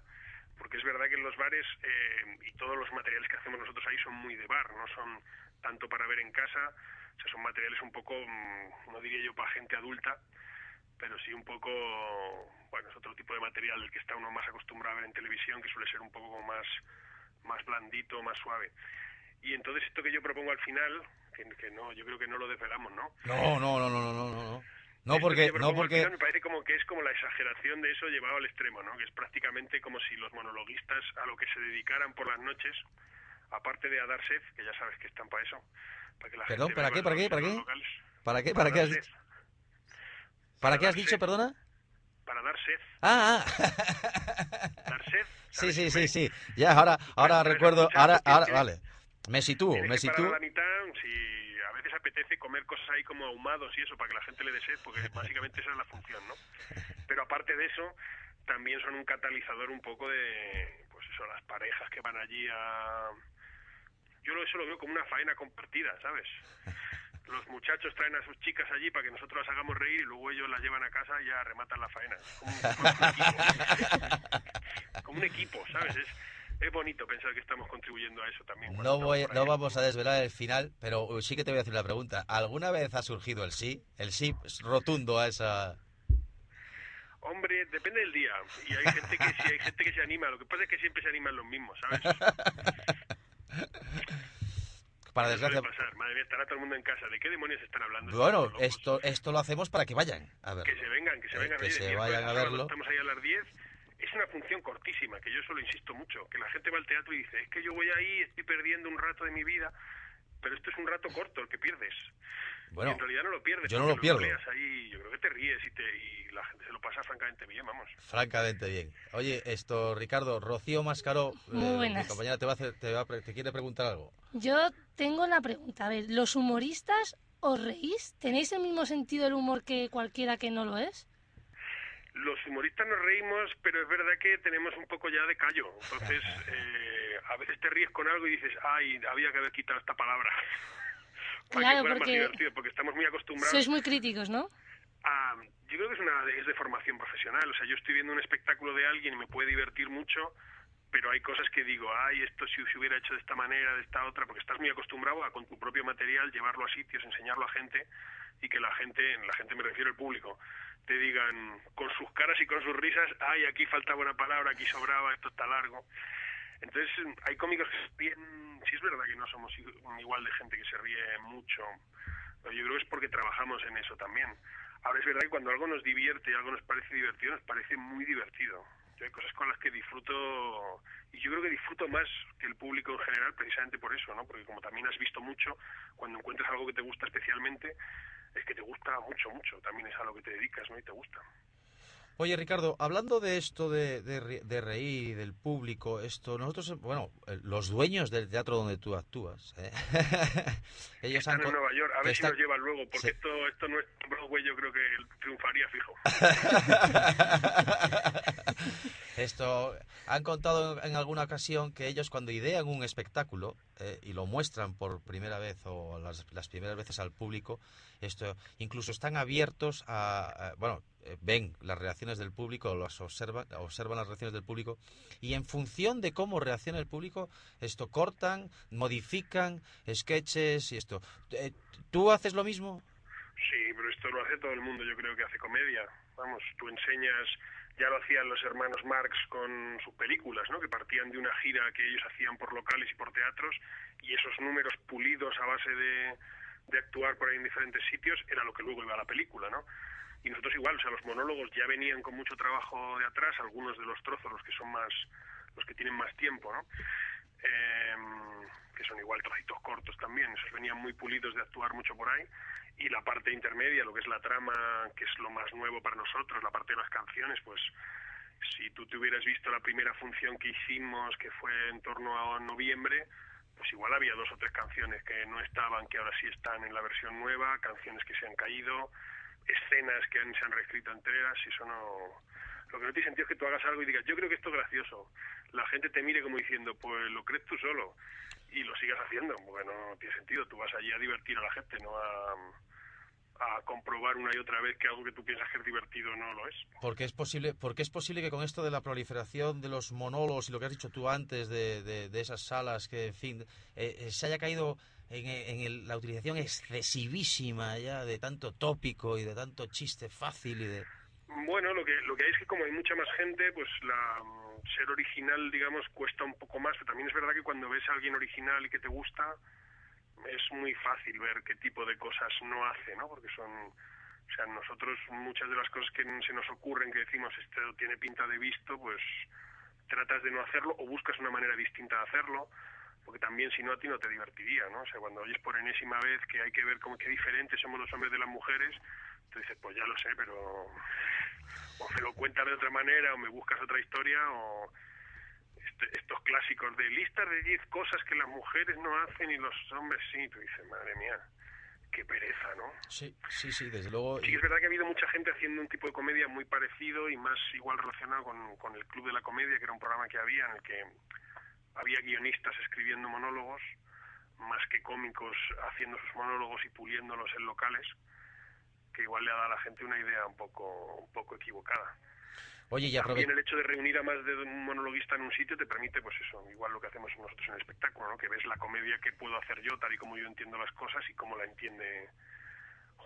Porque es verdad que en los bares eh, y todos los materiales que hacemos nosotros ahí son muy de bar, no son tanto para ver en casa, o son materiales un poco, mm, no diría yo para gente adulta, pero sí un poco, bueno, es otro tipo de material del que está uno más acostumbrado a ver en televisión, que suele ser un poco más, más blandito, más suave. Y entonces esto que yo propongo al final, que, que no, yo creo que no lo desvelamos, ¿no? No, no, no, no, no, no, no. No porque, no porque, me parece como que es como la exageración de eso llevado al extremo, ¿no? Que es prácticamente como si los monologuistas a lo que se dedicaran por las noches, aparte de a dar sed, que ya sabes que están para eso, para que la Perdón, gente ¿para qué, para qué, para qué? locales. ¿para qué, para qué has? ¿Para qué has dicho, sed. perdona? Para dar sed. Ah, ah. Dar sed. sí, sí, sí, sí. Ya, ahora, ahora recuerdo, ahora, ahora, vale. Me sitúo, Tienes me sitúo. la mitad si a veces apetece comer cosas ahí como ahumados y eso para que la gente le dé sed, porque básicamente esa es la función, ¿no? Pero aparte de eso, también son un catalizador un poco de, pues eso, las parejas que van allí a... Yo eso lo veo como una faena compartida, ¿sabes? Los muchachos traen a sus chicas allí para que nosotros las hagamos reír y luego ellos las llevan a casa y ya rematan la faena. Es Como, como un equipo. Como un equipo, ¿sabes? Es, es bonito pensar que estamos contribuyendo a eso también. No, voy, no vamos a desvelar el final, pero sí que te voy a hacer una pregunta. ¿Alguna vez ha surgido el sí? El sí rotundo a esa... Hombre, depende del día. Y hay gente que sí, hay gente que se anima. Lo que pasa es que siempre se animan los mismos, ¿sabes? Para desgracia... pasar. Madre mía, estará todo el mundo en casa. ¿De qué demonios están hablando? Bueno, esto, esto lo hacemos para que vayan a ver. Que se vengan, que se Eh, vengan. que Oye, se vayan a verlo. Estamos ahí a las 10. Es una función cortísima, que yo solo insisto mucho. Que la gente va al teatro y dice, es que yo voy ahí, estoy perdiendo un rato de mi vida. Pero esto es un rato corto el que pierdes. Bueno, Y en realidad no lo pierdes. yo no lo pierdo. ahí, yo creo que te ríes y, te, y la gente se lo pasa francamente bien, vamos. francamente bien. Oye, esto, Ricardo, Rocío Mascaró, Muy eh, mi compañera, te, va a hacer- te, va a pre- te quiere preguntar algo. Yo tengo una pregunta. A ver, ¿los humoristas os reís? ¿Tenéis el mismo sentido del humor que cualquiera que no lo es? Los humoristas nos reímos, pero es verdad que tenemos un poco ya de callo. Entonces, eh, a veces te ríes con algo y dices, ay, había que haber quitado esta palabra. Para Claro, que fuera porque- más divertido, porque estamos muy acostumbrados Sois muy críticos, ¿no? a... Yo creo que es, una, es de formación profesional. O sea, yo estoy viendo un espectáculo de alguien y me puede divertir mucho, pero hay cosas que digo, ay, esto si se hubiera hecho de esta manera, de esta otra, porque estás muy acostumbrado a con tu propio material llevarlo a sitios, enseñarlo a gente y que la gente, la gente me refiero al público, te digan con sus caras y con sus risas, ay, aquí faltaba una palabra, aquí sobraba, esto está largo. Entonces, hay cómicos que ríen, sí es verdad que no somos igual de gente que se ríe mucho, pero yo creo que es porque trabajamos en eso también. Ahora es verdad que cuando algo nos divierte y algo nos parece divertido, nos parece muy divertido. Yo hay cosas con las que disfruto, y yo creo que disfruto más que el público en general precisamente por eso, ¿no? Porque como también has visto mucho, cuando encuentras algo que te gusta especialmente, es que te gusta mucho, mucho, también es a lo que te dedicas, ¿no? Y te gusta. Oye, Ricardo, hablando de esto de, de, de reír del público, esto, nosotros, bueno, los dueños del teatro donde tú actúas, ¿eh? ellos Están han... en Nueva York, a ver si están- nos llevan luego, porque Sí. esto, esto no es Broadway, yo creo que triunfaría fijo. Esto han contado en alguna ocasión que ellos cuando idean un espectáculo eh, y lo muestran por primera vez o las, las primeras veces al público, esto incluso están abiertos a, a- bueno, eh, ven las reacciones del público, las observan, observan las reacciones del público y en función de cómo reacciona el público, esto cortan, modifican sketches y esto. Eh, ¿Tú haces lo mismo? Sí, pero esto lo hace todo el mundo, yo creo que hace comedia. Vamos, tú enseñas, ya lo hacían los hermanos Marx con sus películas, ¿no? Que partían de una gira que ellos hacían por locales y por teatros y esos números pulidos a base de, actuar por ahí en diferentes sitios era lo que luego iba a la película, ¿no? Y nosotros igual, o sea, los monólogos ya venían con mucho trabajo de atrás, algunos de los trozos, los que son más, los que tienen más tiempo, ¿no? Em, que son igual trocitos cortos también, esos venían muy pulidos de actuar mucho por ahí, y la parte intermedia, lo que es la trama, que es lo más nuevo para nosotros, la parte de las canciones, pues si tú te hubieras visto la primera función que hicimos, que fue en torno a noviembre, pues igual había dos o tres canciones que no estaban, que ahora sí están en la versión nueva, canciones que se han caído, escenas que han- se han reescrito enteras, y eso no... Lo que no tiene sentido es que tú hagas algo y digas, yo creo que esto es gracioso. La gente te mire como diciendo, pues lo crees tú solo, y lo sigas haciendo. Bueno, no tiene sentido, tú vas allí a divertir a la gente, no a, a comprobar una y otra vez que algo que tú piensas que es divertido no lo es. Porque es posible, porque es posible que con esto de la proliferación de los monólogos y lo que has dicho tú antes de, de- de esas salas que, en fin, eh, eh, se haya caído en, en el- la utilización excesivísima ya de tanto tópico y de tanto chiste fácil y de... Bueno, lo que, lo que hay es que como hay mucha más gente, pues la, ser original, digamos, cuesta un poco más, pero también es verdad que cuando ves a alguien original y que te gusta, es muy fácil ver qué tipo de cosas no hace, ¿no? Porque son, o sea, nosotros muchas de las cosas que se nos ocurren, que decimos esto tiene pinta de visto, pues tratas de no hacerlo o buscas una manera distinta de hacerlo. porque también si no a ti no te divertiría, ¿no? O sea, cuando oyes por enésima vez que hay que ver cómo que diferentes somos los hombres de las mujeres, tú dices, pues ya lo sé, pero o me lo cuentas de otra manera o me buscas otra historia o este- estos clásicos de listas de 10 cosas que las mujeres no hacen y los hombres sí, tú dices, madre mía, qué pereza, ¿no? Sí, sí, sí, desde luego. Sí, es verdad que ha habido mucha gente haciendo un tipo de comedia muy parecido y más igual relacionado con, con el Club de la Comedia, que era un programa que había en el que había guionistas escribiendo monólogos, más que cómicos haciendo sus monólogos y puliéndolos en locales, que igual le ha dado a la gente una idea un poco, un poco equivocada. Oye, y aprove- También el hecho de reunir a más de un monologuista en un sitio te permite, pues eso, igual lo que hacemos nosotros en el espectáculo, ¿no? Que ves la comedia que puedo hacer yo, tal y como yo entiendo las cosas y cómo la entiende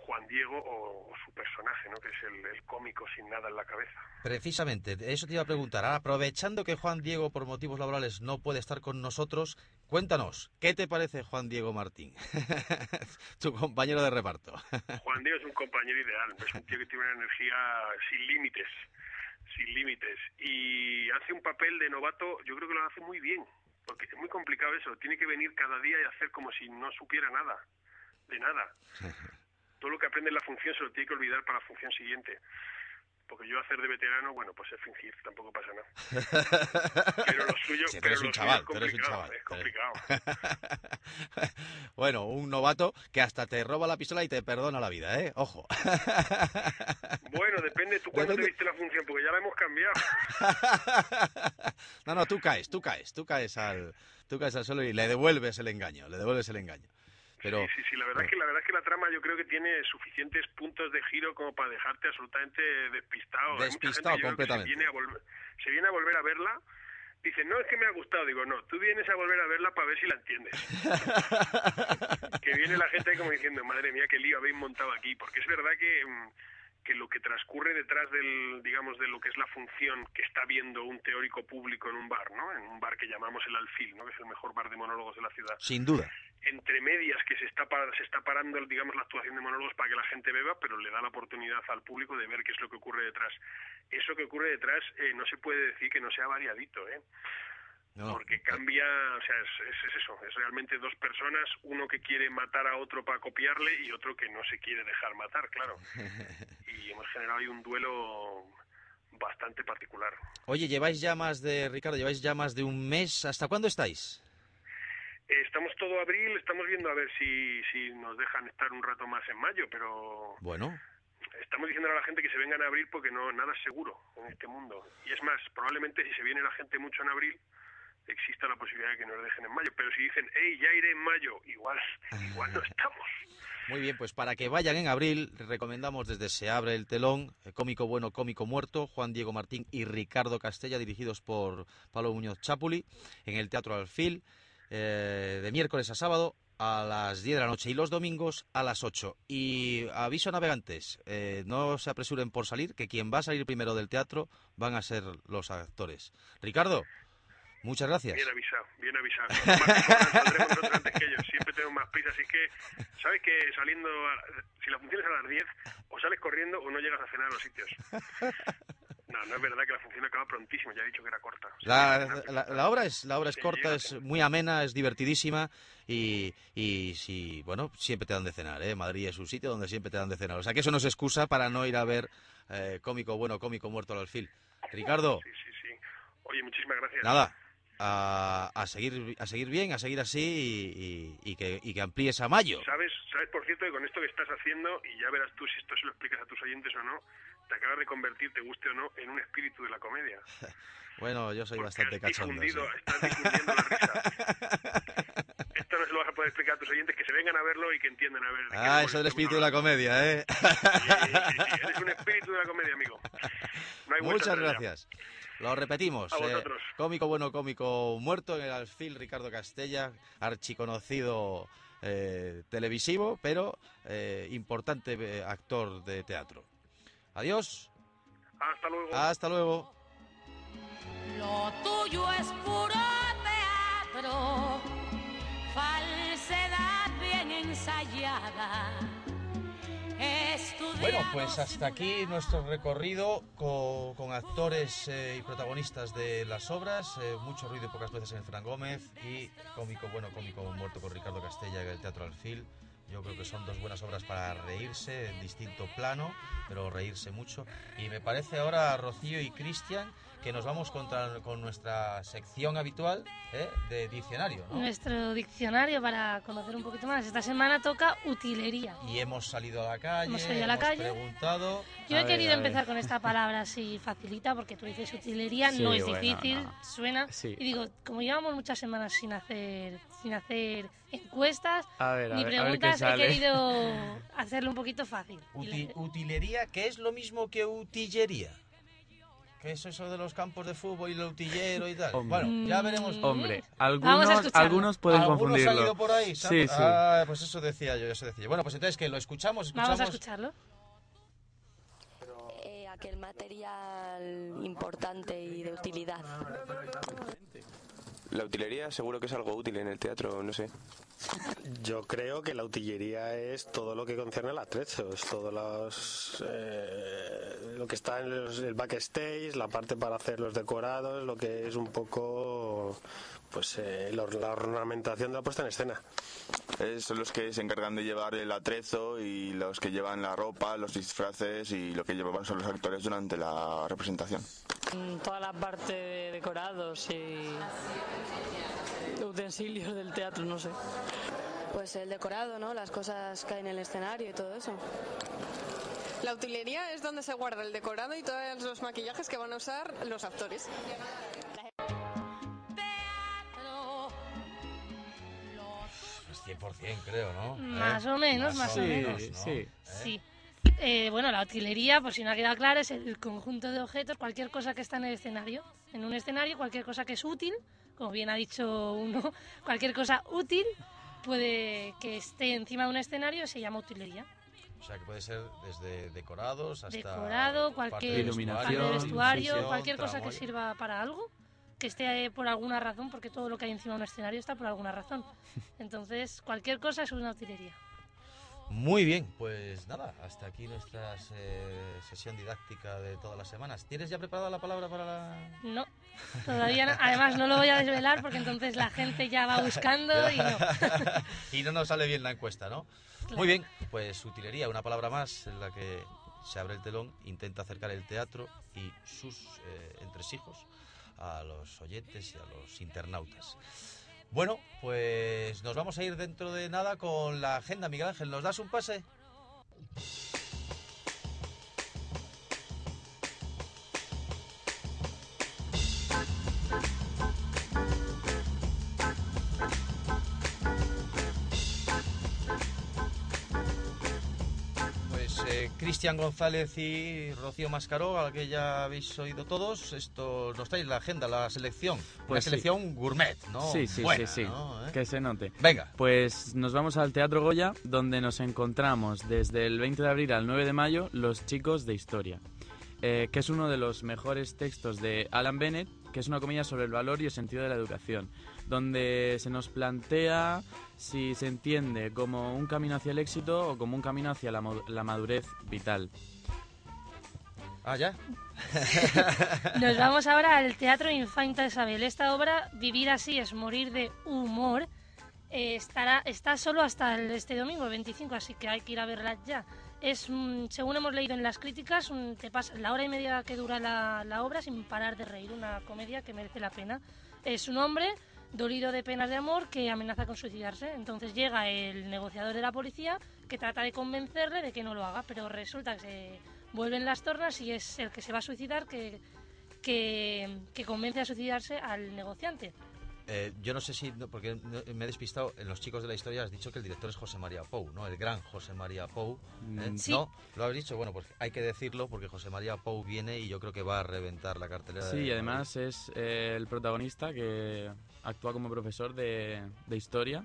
Juan Diego o, o su personaje, ¿no? Que es el, el cómico sin nada en la cabeza. Precisamente, eso te iba a preguntar. Ahora, aprovechando que Juan Diego por motivos laborales no puede estar con nosotros, cuéntanos, ¿qué te parece Juan Diego Martín? tu compañero de reparto. Juan Diego es un compañero ideal, es un tío que tiene una energía sin límites, sin límites. Y hace un papel de novato, yo creo que lo hace muy bien, porque es muy complicado eso, tiene que venir cada día y hacer como si no supiera nada, de nada. Todo lo que aprende en la función se lo tiene que olvidar para la función siguiente. Porque yo hacer de veterano, bueno, pues es fingir, tampoco pasa nada. Pero lo suyo, Sí, tú pero eres un lo suyo chaval, es un complicado, chaval. es complicado. bueno, un novato que hasta te roba la pistola y te perdona la vida, ¿eh? Ojo. Bueno, depende tú cuándo te viste la función, porque ya la hemos cambiado. no, no, tú caes, tú caes, tú caes al, tú caes al suelo y le devuelves el engaño, le devuelves el engaño. Pero Sí, sí, sí, la verdad, es que, la verdad es que la trama yo creo que tiene suficientes puntos de giro como para dejarte absolutamente despistado. Gente, Despistado que completamente. Se viene, a volver, se viene a volver a verla, dice, no, es que me ha gustado. Digo, no, tú vienes a volver a verla para ver si la entiendes. que viene la gente como diciendo, madre mía, qué lío habéis montado aquí. Porque es verdad que, mm, que lo que transcurre detrás del, digamos, de lo que es la función que está viendo un teórico público en un bar, ¿no? En un bar que llamamos el Alfil, ¿no? Que es el mejor bar de monólogos de la ciudad sin duda. entre medias que se está se está parando digamos la actuación de monólogos para que la gente beba pero le da la oportunidad al público de ver qué es lo que ocurre detrás eso que ocurre detrás eh, no se puede decir que no sea variadito eh No, porque cambia o sea es, es- es eso es realmente dos personas uno que quiere matar a otro para copiarle y otro que no se quiere dejar matar claro y hemos generado ahí un duelo bastante particular Oye, lleváis ya más de, Ricardo, lleváis ya más de un mes. ¿Hasta cuándo estáis? Eh, estamos todo abril, estamos viendo a ver si, si nos dejan estar un rato más en mayo, pero Bueno, estamos diciendo a la gente que se vengan a abril porque no nada es seguro en este mundo. Y es más, probablemente si se viene la gente mucho en abril, exista la posibilidad de que nos dejen en mayo. Pero si dicen, hey, ya iré en mayo, igual, igual no estamos. muy bien, pues para que vayan en abril, recomendamos desde Se abre el telón, eh, Cómico Bueno, Cómico Muerto, Juan Diego Martín y Ricardo Castella, dirigidos por Pablo Muñoz Chapuli, en el Teatro Alfil, eh, de miércoles a sábado a las 10 de la noche y los domingos a las 8. Y aviso a navegantes, eh, no se apresuren por salir, que quien va a salir primero del teatro van a ser los actores. Ricardo, muchas gracias. Bien avisado, bien avisado. Más antes que ellos. Siempre tenemos más prisa, así que, ¿sabes que saliendo, a- si la función es a las 10, o sales corriendo o no llegas a cenar a los sitios? No, no es verdad que la función acaba prontísimo, ya he dicho que era corta. O sea, La, nada, la- la obra es la obra es corta, llega es muy amena, es divertidísima y, y si bueno siempre te dan de cenar, ¿eh? Madrid es un sitio donde siempre te dan de cenar, o sea que eso no es excusa para no ir a ver eh, cómico bueno, cómico muerto al alfil. Ricardo, Sí, sí, sí. Oye, muchísimas gracias. nada, a, a seguir a seguir bien, a seguir así y, y- y que, y que amplíes a mayo. ¿Sabes, sabes, por cierto, que con esto que estás haciendo, y ya verás tú si esto se lo explicas a tus oyentes o no, te acabas de convertir, te guste o no, en un espíritu de la comedia. Bueno, yo soy Porque bastante has cachondo. difundido, sí. estás difundiendo la risa. Esto no se lo vas a poder explicar a tus oyentes, que se vengan a verlo y que entiendan a ver. Ah, eso del estamos espíritu de la comedia, ¿eh? Sí, eres un espíritu de la comedia, amigo. No hay vuelta Muchas ya. Lo repetimos. A eh, cómico bueno, cómico muerto en el alfil Ricardo Castella, archiconocido eh, televisivo, pero eh, importante eh, actor de teatro. Adiós. Hasta luego. Hasta luego. Lo tuyo es puro teatro, falsedad bien ensayada. Bueno, pues hasta aquí nuestro recorrido con, con actores eh, y protagonistas de las obras. eh, mucho ruido y pocas veces en Fran Gómez y cómico bueno, cómico muerto con Ricardo Castella en el Teatro Alfil. Yo creo que son dos buenas obras para reírse en distinto plano, pero reírse mucho. Y me parece ahora, Rocío y Cristian, que nos vamos contra- con nuestra sección habitual ¿eh? de diccionario. ¿no? Nuestro diccionario para conocer un poquito más. Esta semana toca utilería. Y hemos salido a la calle, Hemos salido a la hemos calle. preguntado. Yo A he ver, querido ver. empezar con esta palabra así facilita porque tú dices utilería, Sí, no es bueno, difícil, no. suena. Sí. Y digo, como llevamos muchas semanas sin hacer, sin hacer encuestas A ver, a ni ver, a ver qué preguntas, he querido hacerlo un poquito fácil. Uti- utilería, que es lo mismo que utillería. ¿Qué es eso de los campos de fútbol y el utillero y tal? Hombre. Bueno, ya veremos. Mm. Hombre, algunos, algunos pueden ¿Alguno ha confundirlo. salido por ahí? Sí, ¿sabes? sí. Ah, pues eso decía yo, eso decía yo. Bueno, pues entonces que lo escuchamos, escuchamos. Vamos a escucharlo. Eh, aquel material importante y de utilidad. La utilería seguro que es algo útil en el teatro, no sé. Yo creo que la utillería es todo lo que concierne al atrezo, es todo los, eh, lo que está en los- el backstage, la parte para hacer los decorados, lo que es un poco pues eh, la or- la ornamentación de la puesta en escena. Eh, son los que se encargan de llevar el atrezo y los que llevan la ropa, los disfraces y lo que llevan son los actores durante la representación. Mm, Toda la parte de decorados y utensilios del teatro, no sé. Pues el decorado, ¿no? Las cosas que hay en el escenario y todo eso. La utilería es donde se guarda el decorado y todos los maquillajes que van a usar los actores. 100% creo, ¿no? Más ¿Eh? o menos, más o menos. ¿no? sí. ¿Eh? Sí. Eh, bueno, la utilería, por si no ha quedado claro, es el conjunto de objetos, cualquier cosa que está en el escenario. En un escenario, cualquier cosa que es útil, como bien ha dicho uno, cualquier cosa útil puede que esté encima de un escenario se llama utilería. O sea, que puede ser desde decorados hasta... Decorado, parte cualquier parte vestuario, cualquier cosa que sirva para algo, que esté eh, por alguna razón, porque todo lo que hay encima de un escenario está por alguna razón. Entonces, cualquier cosa es una utilería. Muy bien, pues nada, hasta aquí nuestra eh, sesión didáctica de todas las semanas. ¿Tienes ya preparada la palabra para la...? No, todavía no. Además, no lo voy a desvelar porque entonces la gente ya va buscando y no. y no nos sale bien la encuesta, ¿no? Claro. Muy bien, pues utilería, una palabra más en la que se abre el telón, intenta acercar el teatro y sus eh, entresijos a los oyentes y a los internautas. Bueno, pues nos vamos a ir dentro de nada con la agenda. Miguel Ángel, ¿nos das un pase? Cristian González y Rocío Mascaró, a la que ya habéis oído todos, esto nos trae la agenda, la selección. Una Pues sí. selección gourmet, ¿no? Sí, sí, Buena, sí, sí. ¿no? ¿Eh? Que se note. Venga. Pues nos vamos al Teatro Goya, donde nos encontramos desde el 20 de abril al 9 de mayo Los Chicos de Historia, eh, que es uno de los mejores textos de Alan Bennett, que es una comedia sobre el valor y el sentido de la educación, donde se nos plantea si se entiende como un camino hacia el éxito o como un camino hacia la, mo- la madurez vital. Ah, ya. Nos vamos ahora al Teatro Infanta Isabel. Esta obra, Vivir así es morir de humor, eh, estará, está solo hasta el- este domingo, el 25, así que hay que ir a verla ya. Es, mm, según hemos leído en las críticas, un- te pasas la hora y media que dura la, la obra sin parar de reír, una comedia que merece la pena. Es un hombre dolido de penas de amor que amenaza con suicidarse. Entonces llega el negociador de la policía que trata de convencerle de que no lo haga, pero resulta que se vuelven las tornas y es el que se va a suicidar que, que, que convence a suicidarse al negociante. Eh, yo no sé si, no, porque me he despistado, en los chicos de la historia has dicho que el director es José María Pou, ¿no? El gran José María Pou. ¿eh? Mm, Sí. ¿No? ¿Lo habéis dicho? Bueno, pues hay que decirlo porque José María Pou viene y yo creo que va a reventar la cartelera. Sí, de y además es eh, el protagonista que actúa como profesor de, de historia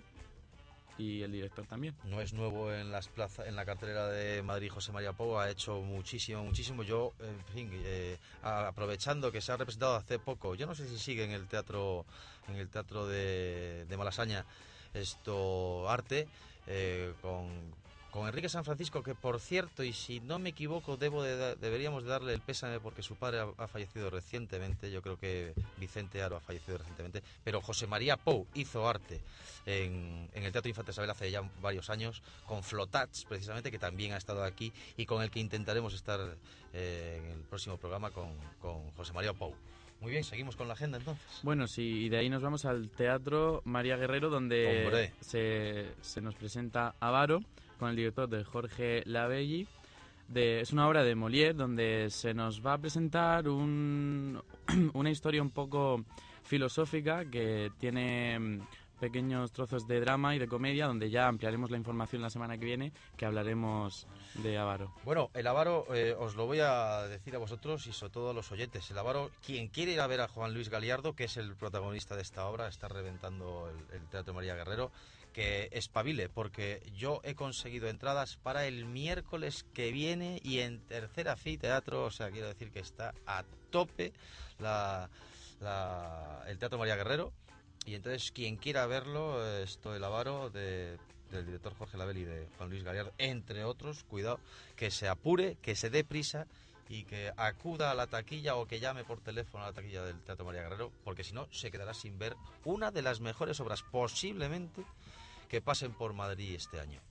y el director también. No es nuevo en las plazas, en la cartelera de Madrid José María Pou, ha hecho muchísimo, muchísimo. Yo, en fin, eh, aprovechando que se ha representado hace poco, yo no sé si sigue en el teatro, en el teatro de, de Malasaña esto arte, eh, con, con Enrique San Francisco, que por cierto, y si no me equivoco, debo de deberíamos de darle el pésame porque su padre ha, fallecido recientemente, yo creo que Vicente Aro ha fallecido recientemente, pero José María Pou hizo arte en, el Teatro Infante Isabel hace ya varios años, con Flotats, precisamente, que también ha estado aquí y con el que intentaremos estar eh, en el próximo programa con, con José María Pou. Muy bien, seguimos con la agenda entonces. Bueno, sí, y de ahí nos vamos al Teatro María Guerrero, donde se, se, nos presenta Avaro, con el director de Jorge Labelli. De, es una obra de Molière donde se nos va a presentar un, una historia un poco filosófica que tiene pequeños trozos de drama y de comedia, donde ya ampliaremos la información la semana que viene, que hablaremos de Avaro. Bueno, el Avaro eh, os lo voy a decir a vosotros y sobre todo a los oyentes. El Avaro, quien quiere ir a ver a Juan Luis Galiardo, que es el protagonista de esta obra, está reventando el, Teatro María Guerrero, que espabile, porque yo he conseguido entradas para el miércoles que viene y en tercera fi teatro, o sea, quiero decir que está a tope la, el Teatro María Guerrero. Y entonces, quien quiera verlo, esto el avaro de, del director Jorge Label y de Juan Luis Gallardo, entre otros, cuidado, que se apure, que se dé prisa y que acuda a la taquilla o que llame por teléfono a la taquilla del Teatro María Guerrero, porque si no, se quedará sin ver una de las mejores obras posiblemente que pasen por Madrid este año.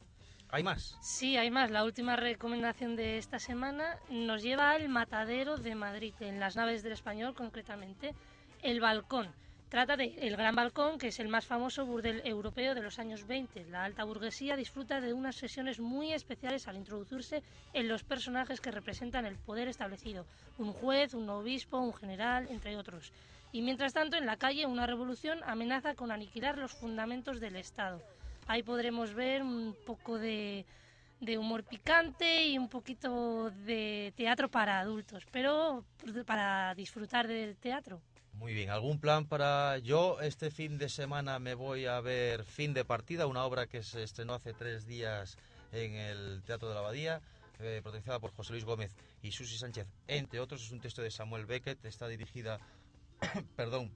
¿Hay más? Sí, hay más. La última recomendación de esta semana nos lleva al Matadero de Madrid, en las naves del español concretamente, El Balcón Trata de El Gran Balcón, que es el más famoso burdel europeo de los años 20. La alta burguesía disfruta de unas sesiones muy especiales al introducirse en los personajes que representan el poder establecido, un juez, un obispo, un general, entre otros. Y mientras tanto, en la calle, una revolución amenaza con aniquilar los fundamentos del Estado. Ahí podremos ver un poco de, humor picante y un poquito de teatro para adultos, pero para disfrutar del teatro. Muy bien, ¿algún plan para yo? Este fin de semana me voy a ver Fin de Partida, una obra que se estrenó hace tres días en el Teatro de la Abadía, eh, protagonizada por José Luis Gómez y Susi Sánchez, entre otros. Es un texto de Samuel Beckett, está dirigida, perdón,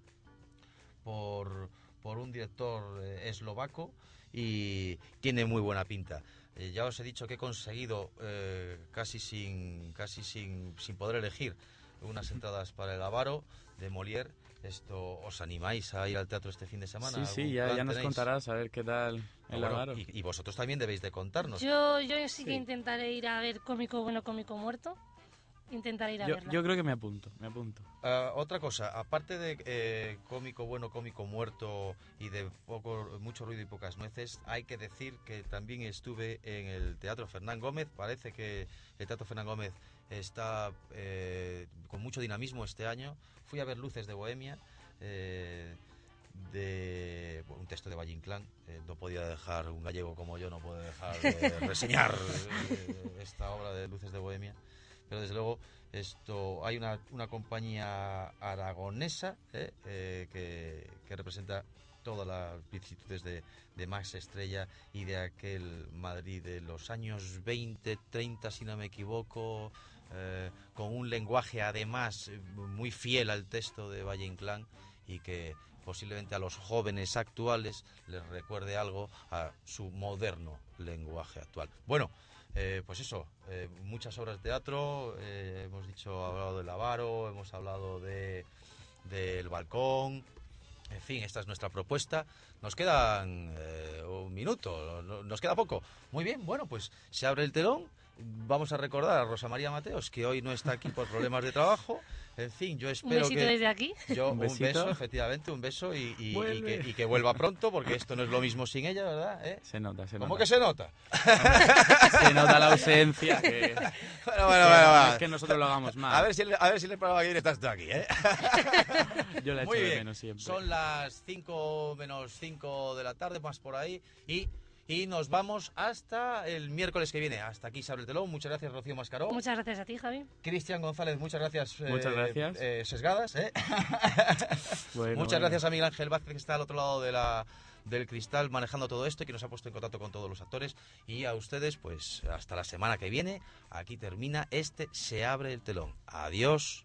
por, por un director eh, eslovaco y tiene muy buena pinta. Eh, ya os he dicho que he conseguido eh, casi sin casi sin, sin poder elegir unas entradas para el Avaro de Molière. Esto, ¿Os animáis a ir al teatro este fin de semana? Sí, sí, ya, nos contarás a ver qué tal el Avaro. Y, vosotros también debéis de contarnos. Yo, yo sí que intentaré ir a ver Cómico Bueno, Cómico Muerto. Intentaré ir a yo, verla. Yo creo que me apunto, me apunto. Ah, otra cosa, aparte de eh, Cómico Bueno, Cómico Muerto y de poco, mucho ruido y pocas nueces, hay que decir que también estuve en el Teatro Fernán Gómez. Parece que el Teatro Fernán Gómez está eh, con mucho dinamismo este año. Fui a ver Luces de Bohemia, eh, de un texto de Valle Inclán. Eh, no podía dejar, un gallego como yo, no puede dejar de reseñar esta obra de Luces de Bohemia. Pero desde luego esto hay una, una compañía aragonesa que, que representa todas las vicisitudes de, de, Max Estrella y de aquel Madrid de los años 20, 30, si no me equivoco, eh, con un lenguaje además muy fiel al texto de Valle Inclán y que posiblemente a los jóvenes actuales les recuerde algo a su moderno lenguaje actual. Bueno, eh, pues eso, eh, muchas obras de teatro, hemos dicho, hablado del Avaro, hemos hablado de del balcón, en fin, esta es nuestra propuesta. Nos quedan un minuto, nos queda poco. Muy bien, bueno, pues se abre el telón vamos a recordar a Rosa María Mateos, que hoy no está aquí por problemas de trabajo. En fin, yo espero ¿Un que. desde aquí? Yo, un, beso, efectivamente, un beso y, que, vuelva pronto, porque esto no es lo mismo sin ella, ¿verdad? ¿Eh? Se nota, se nota. ¿Cómo que se nota? se nota la ausencia. Que, bueno, bueno, bueno, Es que nosotros lo hagamos mal. A ver si, a ver si el programa que estás tú aquí, ¿eh? yo la echo Muy de bien. menos siempre. Son las 5 menos 5 de la tarde, más por ahí, y y nos vamos hasta el miércoles que viene. Hasta aquí se abre el telón. Muchas gracias, Rocío Mascaró. Muchas gracias a ti, Javi. Cristian González, muchas gracias. Eh, muchas gracias. Eh, sesgadas, ¿eh? muchas gracias a Miguel Ángel Vázquez, que está al otro lado de la, del cristal manejando todo esto y que nos ha puesto en contacto con todos los actores. Y a ustedes, pues hasta la semana que viene. Aquí termina este Se abre el telón. Adiós.